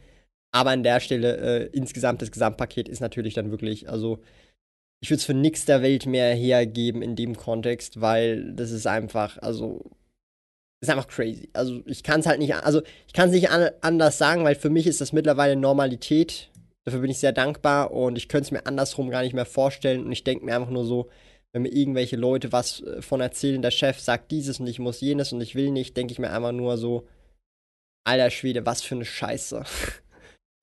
Aber an der Stelle, äh, insgesamt, das Gesamtpaket ist natürlich dann wirklich, also ich würde es für nichts der Welt mehr hergeben in dem Kontext, weil das ist einfach, also, ist einfach crazy. Also, ich kann es halt nicht, also, ich kann es nicht an, anders sagen, weil für mich ist das mittlerweile Normalität. Dafür bin ich sehr dankbar und ich könnte es mir andersrum gar nicht mehr vorstellen. Und ich denke mir einfach nur so, wenn mir irgendwelche Leute was äh, von erzählen, der Chef sagt dieses und ich muss jenes und ich will nicht, denke ich mir einfach nur so, alter Schwede, was für eine Scheiße.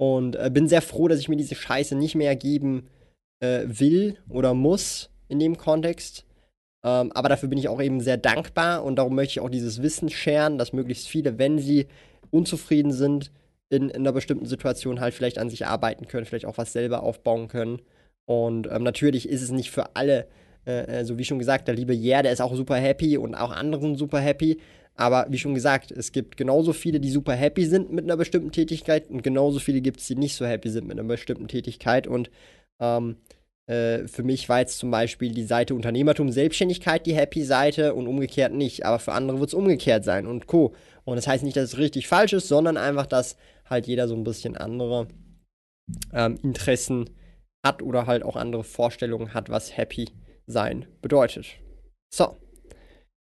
Und äh, bin sehr froh, dass ich mir diese Scheiße nicht mehr geben äh, will oder muss in dem Kontext. Ähm, aber dafür bin ich auch eben sehr dankbar und darum möchte ich auch dieses Wissen scheren, dass möglichst viele, wenn sie unzufrieden sind, in, in einer bestimmten Situation halt vielleicht an sich arbeiten können, vielleicht auch was selber aufbauen können. Und ähm, natürlich ist es nicht für alle, äh, äh so wie schon gesagt, der liebe Jär, der ist auch super happy und auch anderen super happy. Aber wie schon gesagt, es gibt genauso viele, die super happy sind mit einer bestimmten Tätigkeit und genauso viele gibt es, die nicht so happy sind mit einer bestimmten Tätigkeit. Und ähm, äh, für mich war jetzt zum Beispiel die Seite Unternehmertum, Selbstständigkeit die Happy-Seite und umgekehrt nicht. Aber für andere wird es umgekehrt sein und Co. Und das heißt nicht, dass es richtig falsch ist, sondern einfach, dass halt jeder so ein bisschen andere ähm, Interessen hat oder halt auch andere Vorstellungen hat, was Happy sein bedeutet. So.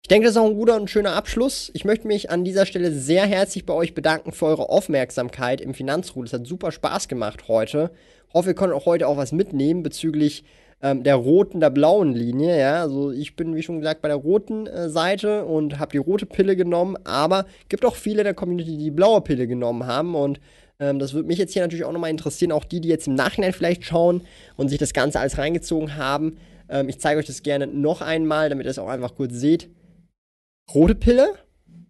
Ich denke, das ist auch ein guter und schöner Abschluss. Ich möchte mich an dieser Stelle sehr herzlich bei euch bedanken für eure Aufmerksamkeit im Finanzruhe. Es hat super Spaß gemacht heute. Hoffe, ihr konntet auch heute auch was mitnehmen bezüglich ähm, der roten, der blauen Linie. Ja, also ich bin, wie schon gesagt, bei der roten äh, Seite und habe die rote Pille genommen, aber gibt auch viele in der Community, die die blaue Pille genommen haben und ähm, das würde mich jetzt hier natürlich auch nochmal interessieren, auch die, die jetzt im Nachhinein vielleicht schauen und sich das Ganze alles reingezogen haben. Ähm, ich zeige euch das gerne noch einmal, damit ihr es auch einfach kurz seht. Rote Pille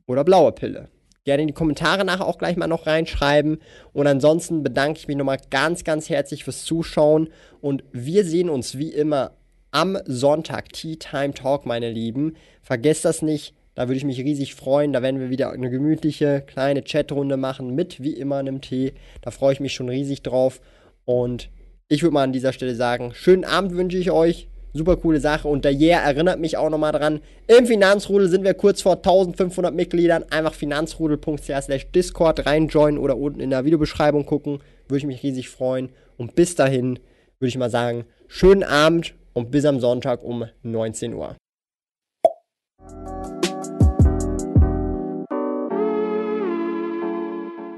oder blaue Pille? gerne in die Kommentare nachher auch gleich mal noch reinschreiben. Und ansonsten bedanke ich mich nochmal ganz, ganz herzlich fürs Zuschauen. Und wir sehen uns wie immer am Sonntag, Tea Time Talk, meine Lieben. Vergesst das nicht. Da würde ich mich riesig freuen. Da werden wir wieder eine gemütliche kleine Chatrunde machen mit wie immer einem Tee. Da freue ich mich schon riesig drauf. Und ich würde mal an dieser Stelle sagen, schönen Abend wünsche ich euch. Super coole Sache. Und der Yeah erinnert mich auch nochmal dran. Im Finanzrudel sind wir kurz vor 1500 Mitgliedern. Einfach finanzrudel.ch Discord reinjoinen oder unten in der Videobeschreibung gucken. Würde ich mich riesig freuen. Und bis dahin würde ich mal sagen, schönen Abend und bis am Sonntag um 19 Uhr.